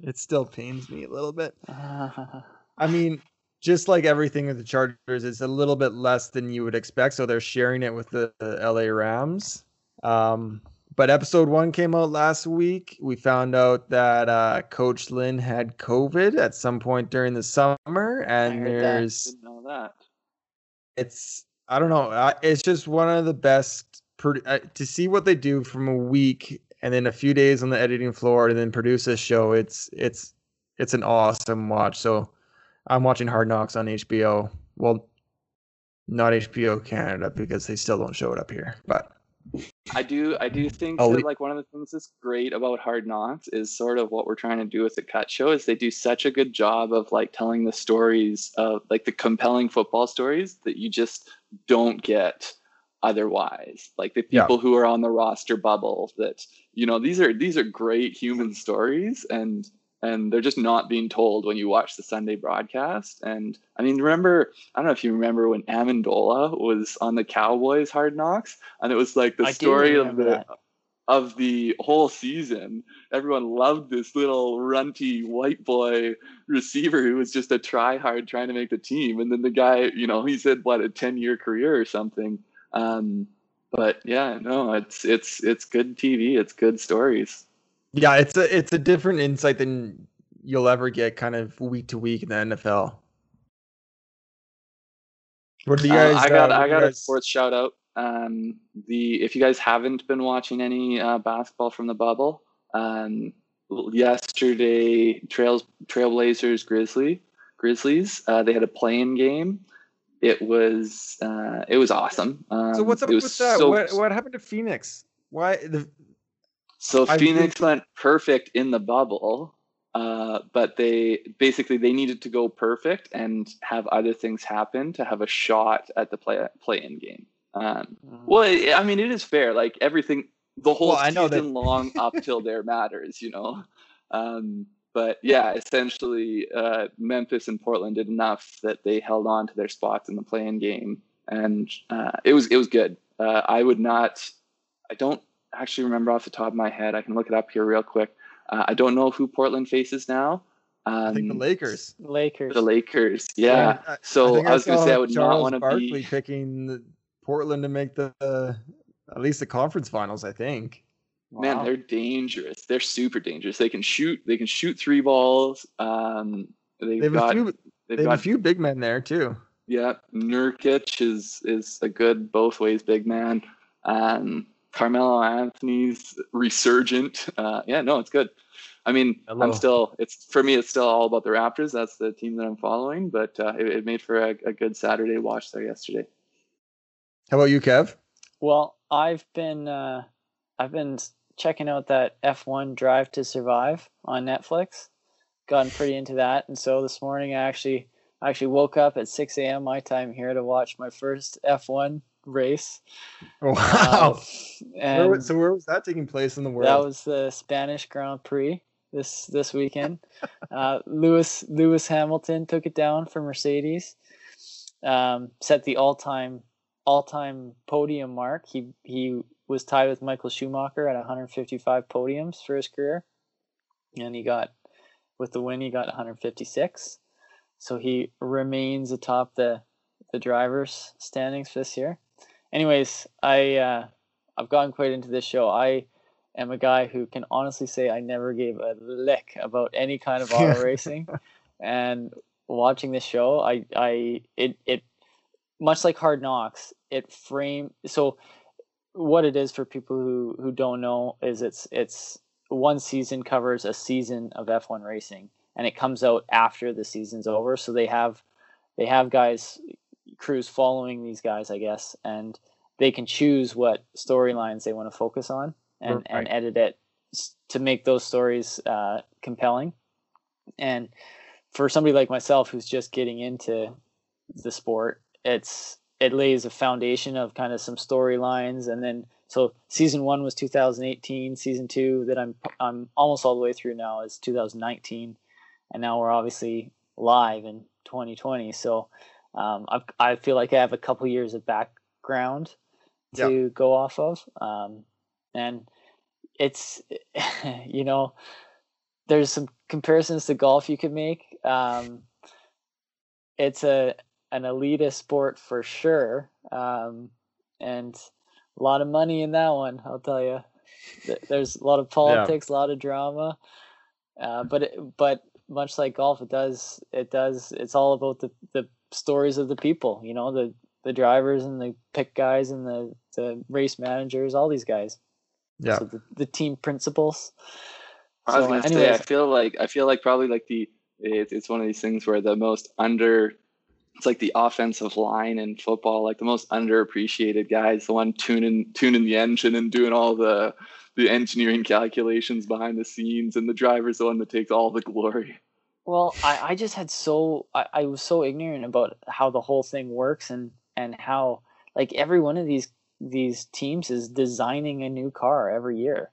B: It still pains me a little bit. I mean, just like everything with the Chargers, it's a little bit less than you would expect. So they're sharing it with the, the LA Rams. Um, but episode one came out last week. We found out that uh, Coach Lynn had COVID at some point during the summer, and there's
C: that. Didn't know that.
B: It's I don't know. It's just one of the best uh, to see what they do from a week and then a few days on the editing floor, and then produce a show. It's it's it's an awesome watch. So I'm watching Hard Knocks on HBO. Well, not HBO Canada because they still don't show it up here, but
C: I do I do think oh, that like one of the things that's great about Hard Knocks is sort of what we're trying to do with the Cut Show is they do such a good job of like telling the stories of like the compelling football stories that you just don't get otherwise. Like the people yeah. who are on the roster bubble that you know these are these are great human stories and and they're just not being told when you watch the Sunday broadcast. And I mean, remember, I don't know if you remember when Amendola was on the Cowboys Hard Knocks, and it was like the I story of the that. of the whole season. Everyone loved this little runty white boy receiver who was just a try hard trying to make the team, and then the guy, you know, he said what a ten year career or something. Um, but yeah, no, it's it's it's good TV. It's good stories.
B: Yeah, it's a it's a different insight than you'll ever get kind of week to week in the NFL.
C: What do you guys? Uh, I got uh, I got guys... a sports shout out. Um, the if you guys haven't been watching any uh, basketball from the bubble, um, yesterday Trails Trailblazers Grizzly Grizzlies uh, they had a playing game. It was uh, it was awesome. Um,
B: so what's up with that? So, what what happened to Phoenix? Why the
C: so I Phoenix think... went perfect in the bubble, uh, but they basically they needed to go perfect and have other things happen to have a shot at the play play in game. Um, mm. Well, I mean, it is fair. Like everything, the whole well, season that... long up till there matters, you know. Um, but yeah, essentially, uh, Memphis and Portland did enough that they held on to their spots in the play-in game, and uh, it was it was good. Uh, I would not. I don't actually remember off the top of my head. I can look it up here real quick. Uh, I don't know who Portland faces now.
B: Um, I think the Lakers.
A: The Lakers.
C: The Lakers. Yeah. yeah so I, I was going to say I would Charles not want to be
B: picking Portland to make the uh, at least the conference finals. I think.
C: Wow. Man, they're dangerous. They're super dangerous. They can shoot. They can shoot three balls. Um, they've, they have got,
B: a few. They've they have got, a few big men there too.
C: Yeah, Nurkic is is a good both ways big man. Um, Carmelo Anthony's resurgent. Uh, yeah, no, it's good. I mean, Hello. I'm still. It's for me. It's still all about the Raptors. That's the team that I'm following. But uh, it, it, made for a, a, good Saturday watch there yesterday.
B: How about you, Kev?
A: Well, I've been uh, I've been checking out that F1 Drive to Survive on Netflix. Gotten pretty into that, and so this morning I actually I actually woke up at 6 a.m. my time here to watch my first F1 race.
B: Wow.
A: Uh,
B: Where was- so where was that taking place in the world?
A: that was the Spanish Grand Prix this this weekend. uh, Lewis Lewis Hamilton took it down for Mercedes, um, set the all time all time podium mark. He he was tied with Michael Schumacher at 155 podiums for his career, and he got with the win he got 156. So he remains atop the the drivers standings this year. Anyways, I uh, I've gotten quite into this show. I am a guy who can honestly say I never gave a lick about any kind of auto racing, and watching this show, I I it it much like Hard Knocks, it frame so what it is for people who who don't know is it's it's one season covers a season of F1 racing and it comes out after the season's over. So they have they have guys crews following these guys I guess and they can choose what storylines they want to focus on and and edit it to make those stories uh, compelling. And for somebody like myself who's just getting into the sport it's it lays a foundation of kind of some storylines and then so season one was 2018 season two that i'm i'm almost all the way through now is 2019 and now we're obviously live in 2020 so um, I've, i feel like i have a couple years of background to go off of um, and it's you know there's some comparisons to golf you could make um, it's a an elitist sport for sure. Um, and a lot of money in that one i'll tell you there's a lot of politics a lot of drama. Uh, but it, but much like golf it does it does it's all about the the stories of the people you know the the drivers and the pick guys and the the race managers all these guys.
B: Yeah.
A: so the, the team principals.
C: I was
A: So,
C: gonna say, I feel like I feel like probably like the it, it's one of these things where the most under it's like the offensive line in football, like the most underappreciated guys, the one tuning tuning the engine and doing all the the engineering calculations behind the scenes, and the driver's the one that takes all the glory.
A: Well, I, I just had so I, I was so ignorant about how the whole thing works and and how like every one of these these teams is designing a new car every year,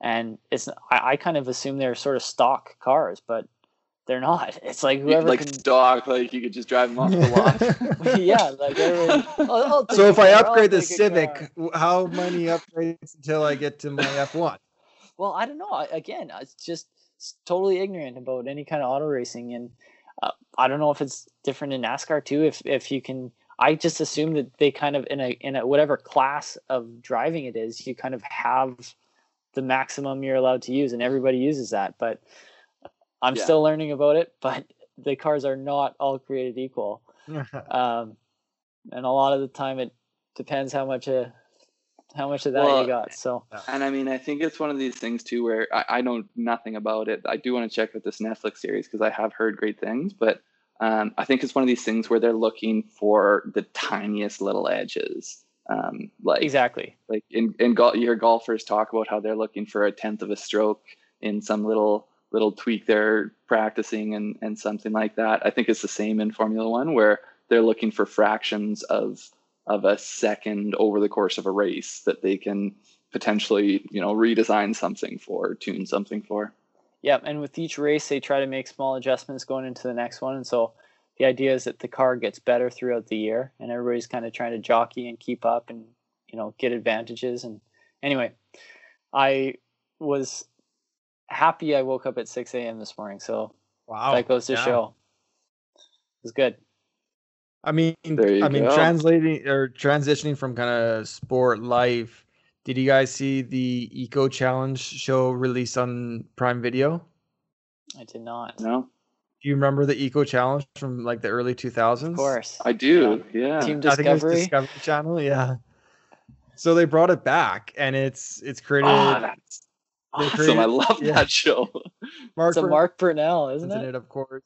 A: and it's I, I kind of assume they're sort of stock cars, but they're not. It's like whoever
C: like
A: can.
C: stock, like you could just drive them off the lot.
A: yeah, like "I'll- I'll
B: so if I upgrade the Civic,
A: car."
B: how many upgrades until I get to my F1?
A: Well, I don't know. I, again, it's just s- totally ignorant about any kind of auto racing, and uh, I don't know if it's different in NASCAR too. If if you can, I just assume that they kind of in a in a whatever class of driving it is, you kind of have the maximum you're allowed to use, and everybody uses that. But I'm
C: Yeah.
A: still learning about it. But the cars are not all created equal, um, and a lot of the time it depends how much a how much of that
C: Well,
A: you got. So
C: And I mean, I think it's one of these things too where I, I know nothing about it. I do want to check out this Netflix series because I have heard great things, but um, I think it's one of these things where they're looking for the tiniest little edges. Um, like
A: exactly.
C: like in in gol- you hear golfers talk about how they're looking for a tenth of a stroke in some little little tweak they're practicing and and something like that. I think it's the same in Formula One where they're looking for fractions of of a second over the course of a race that they can potentially you know redesign something for, tune something for.
A: Yep, and with each race, they try to make small adjustments going into the next one, and so the idea is that the car gets better throughout the year, and everybody's kind of trying to jockey and keep up, and you know get advantages. And anyway, I was happy I woke up at six a.m. this morning, so
B: wow.
A: that goes to
B: yeah.
A: show It's good.
B: I mean,
C: There you
B: I mean, translating or transitioning from kind of sport life. Did you guys see the Eco Challenge show released on Prime Video?
A: I did not,
C: No,
B: Do you remember the Eco Challenge from like the early 2000s?
A: of course.
C: I do. Yeah.
A: Team
B: I think it was
A: Discovery.
B: Discovery Channel. Yeah. So they brought it back, and it's it's created.
C: Ah, that's
B: They
C: awesome. I love
B: yeah.
C: that show.
B: Mark
A: It's a Mark Burnell, isn't
B: in
A: it?
B: it, of course.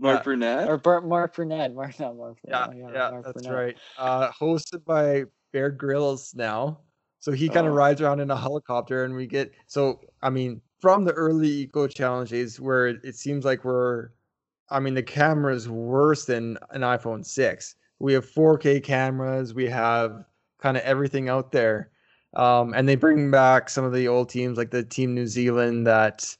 C: Mark
B: Yeah.
C: Burnett.
A: Or Bur- Mark Burnett? Mark, not Mark.
B: Yeah,
A: Burnett.
B: yeah,
A: Mark
B: that's
A: Burnett.
B: right. Uh, hosted by Bear Grylls now. So he kind of
A: Oh.
B: rides around in a helicopter, and we get so I mean from the early Eco challenges where it, it seems like we're I mean, the camera is worse than an iPhone 6. We have 4K cameras. We have kind of everything out there. Um, and they bring back some of the old teams, like the Team New Zealand, that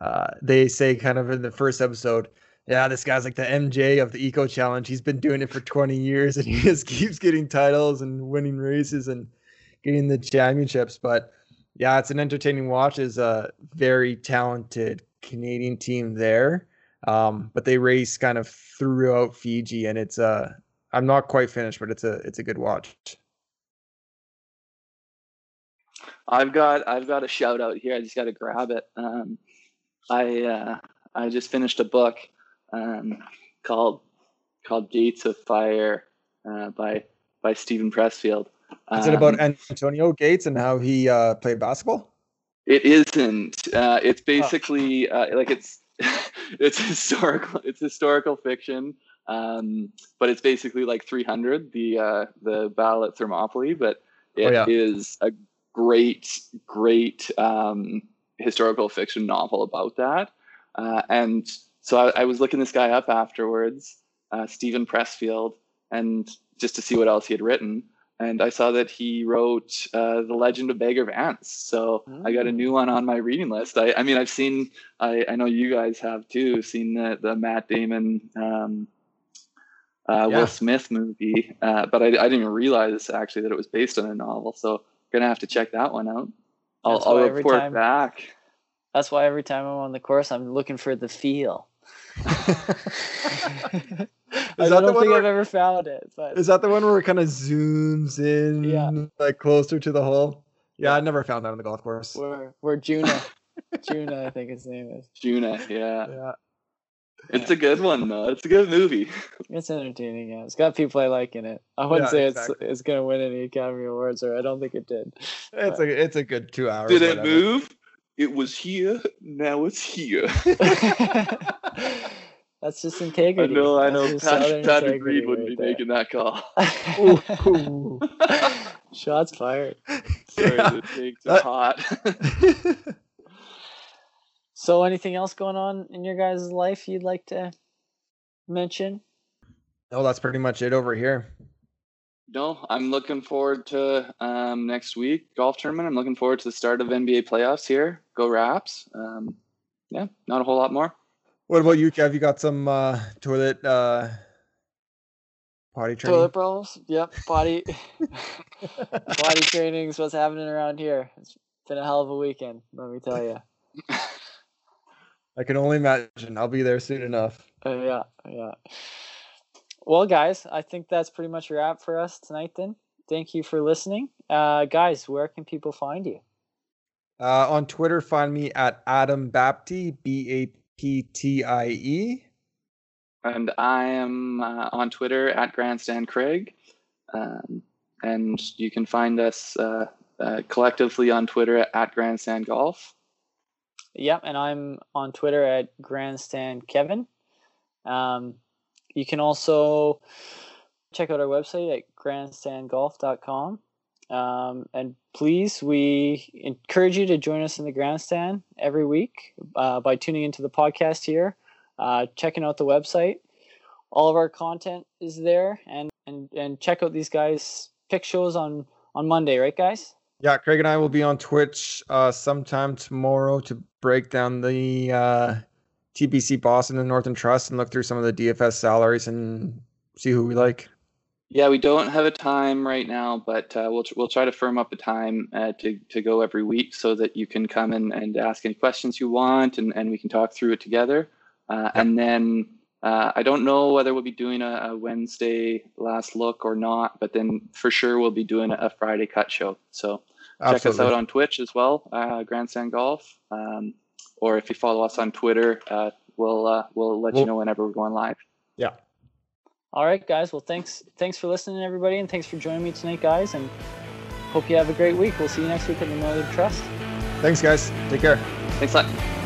B: uh, they say kind of in the first episode, yeah, this guy's like the MJ of the Eco Challenge. He's been doing it for 20 years and he just keeps getting titles and winning races and getting the championships. But yeah, it's an entertaining watch. Is a very talented Canadian team there. Um, but they race kind of throughout Fiji, and it's uh, I'm not quite finished, but it's a it's a good watch.
C: I've got I've got a shout out here. I just got to grab it. Um, I uh, I just finished a book um, called called Gates of Fire uh, by by Steven Pressfield.
B: Is it about um, Antonio Gates and how he uh, played basketball?
C: It isn't. Uh, it's basically uh, like it's it's historical. It's historical fiction, um, but it's basically like 300, the uh, the battle at Thermopylae. But it oh, yeah. is a great, great um, historical fiction novel about that. Uh, and so I, I, was looking this guy up afterwards, uh, Steven Pressfield, and just to see what else he had written and I saw that he wrote uh, The Legend of Bagger Vance. So I got a new one on my reading list. I, I mean, I've seen, I, I know you guys have too, seen the, the Matt Damon, um, uh, yeah. Will Smith movie, uh, but I, I didn't even realize actually that it was based on a novel. So gonna have to check that one out. I'll, I'll report time, back.
A: That's why every time I'm on the course, I'm looking for the feel. I don't think where, I've ever found it. But
B: is that the one where it kind of zooms in, yeah. like closer to the hole? Yeah, I never found that on the golf course.
A: Where where Junuh, Junuh, I think his name is
C: Junuh. Yeah, yeah. It's a good one though. It's a good movie.
A: It's entertaining. Yeah, it's got people I like in it. I wouldn't yeah, say exactly. it's it's gonna win any Academy Awards, or I don't think it did.
B: It's but. a it's a good two hours.
C: Did it move? It was here. Now it's here.
A: That's just integrity.
C: I know, I know. Patrick, Patrick Reed wouldn't right be there. making that call.
A: Shots fired.
C: Sorry, the takes are hot.
A: So, anything else going on in your guys' life you'd like to mention?
B: No, that's pretty much it over here.
C: No, I'm looking forward to um, next week golf tournament. I'm looking forward to the start of NBA playoffs here. Go Raps. Um, yeah, not a whole lot more.
B: What about you, Kev? You got some uh, toilet uh, potty training?
A: Toilet brawls? Yep. Body body training is what's happening around here. It's been a hell of a weekend, let me tell you.
B: I can only imagine. I'll be there soon enough.
A: Uh, yeah, yeah. Well, guys, I think that's pretty much a wrap for us tonight. Then, thank you for listening, uh, guys. Where can people find you?
B: Uh, on Twitter, find me at Adam Baptie, B A P T I E.
C: And I am uh, on Twitter at Grandstand Craig. Um, and you can find us uh, uh, collectively on Twitter at Grandstand Golf.
A: Yep, and I'm on Twitter at Grandstand Kevin. Um, you can also check out our website at grandstandgolf.com. Um, and please, we encourage you to join us in the grandstand every week uh, by tuning into the podcast here, uh, checking out the website. All of our content is there, and and and check out these guys' pick shows on on Monday, right, guys?
B: Yeah, Craig and I will be on Twitch uh, sometime tomorrow to break down the uh, TPC Boston and Northern Trust and look through some of the DFS salaries and see who we like.
C: Yeah, we don't have a time right now, but uh, we'll we'll try to firm up a time uh, to to go every week so that you can come in and ask any questions you want, and, and we can talk through it together. Uh, and then uh, I don't know whether we'll be doing a, a, Wednesday last look or not, but then for sure we'll be doing a Friday cut show. So Absolutely. check us out on Twitch as well, uh, Grandstand Golf, um, or if you follow us on Twitter, uh, we'll we'll let we'll, you know whenever we're going live.
B: Yeah.
A: All right, guys. Well, thanks thanks for listening, everybody, and thanks for joining me tonight, guys. And hope you have a great week. We'll see you next week at the Northern Trust.
B: Thanks, guys. Take care.
C: Thanks a lot.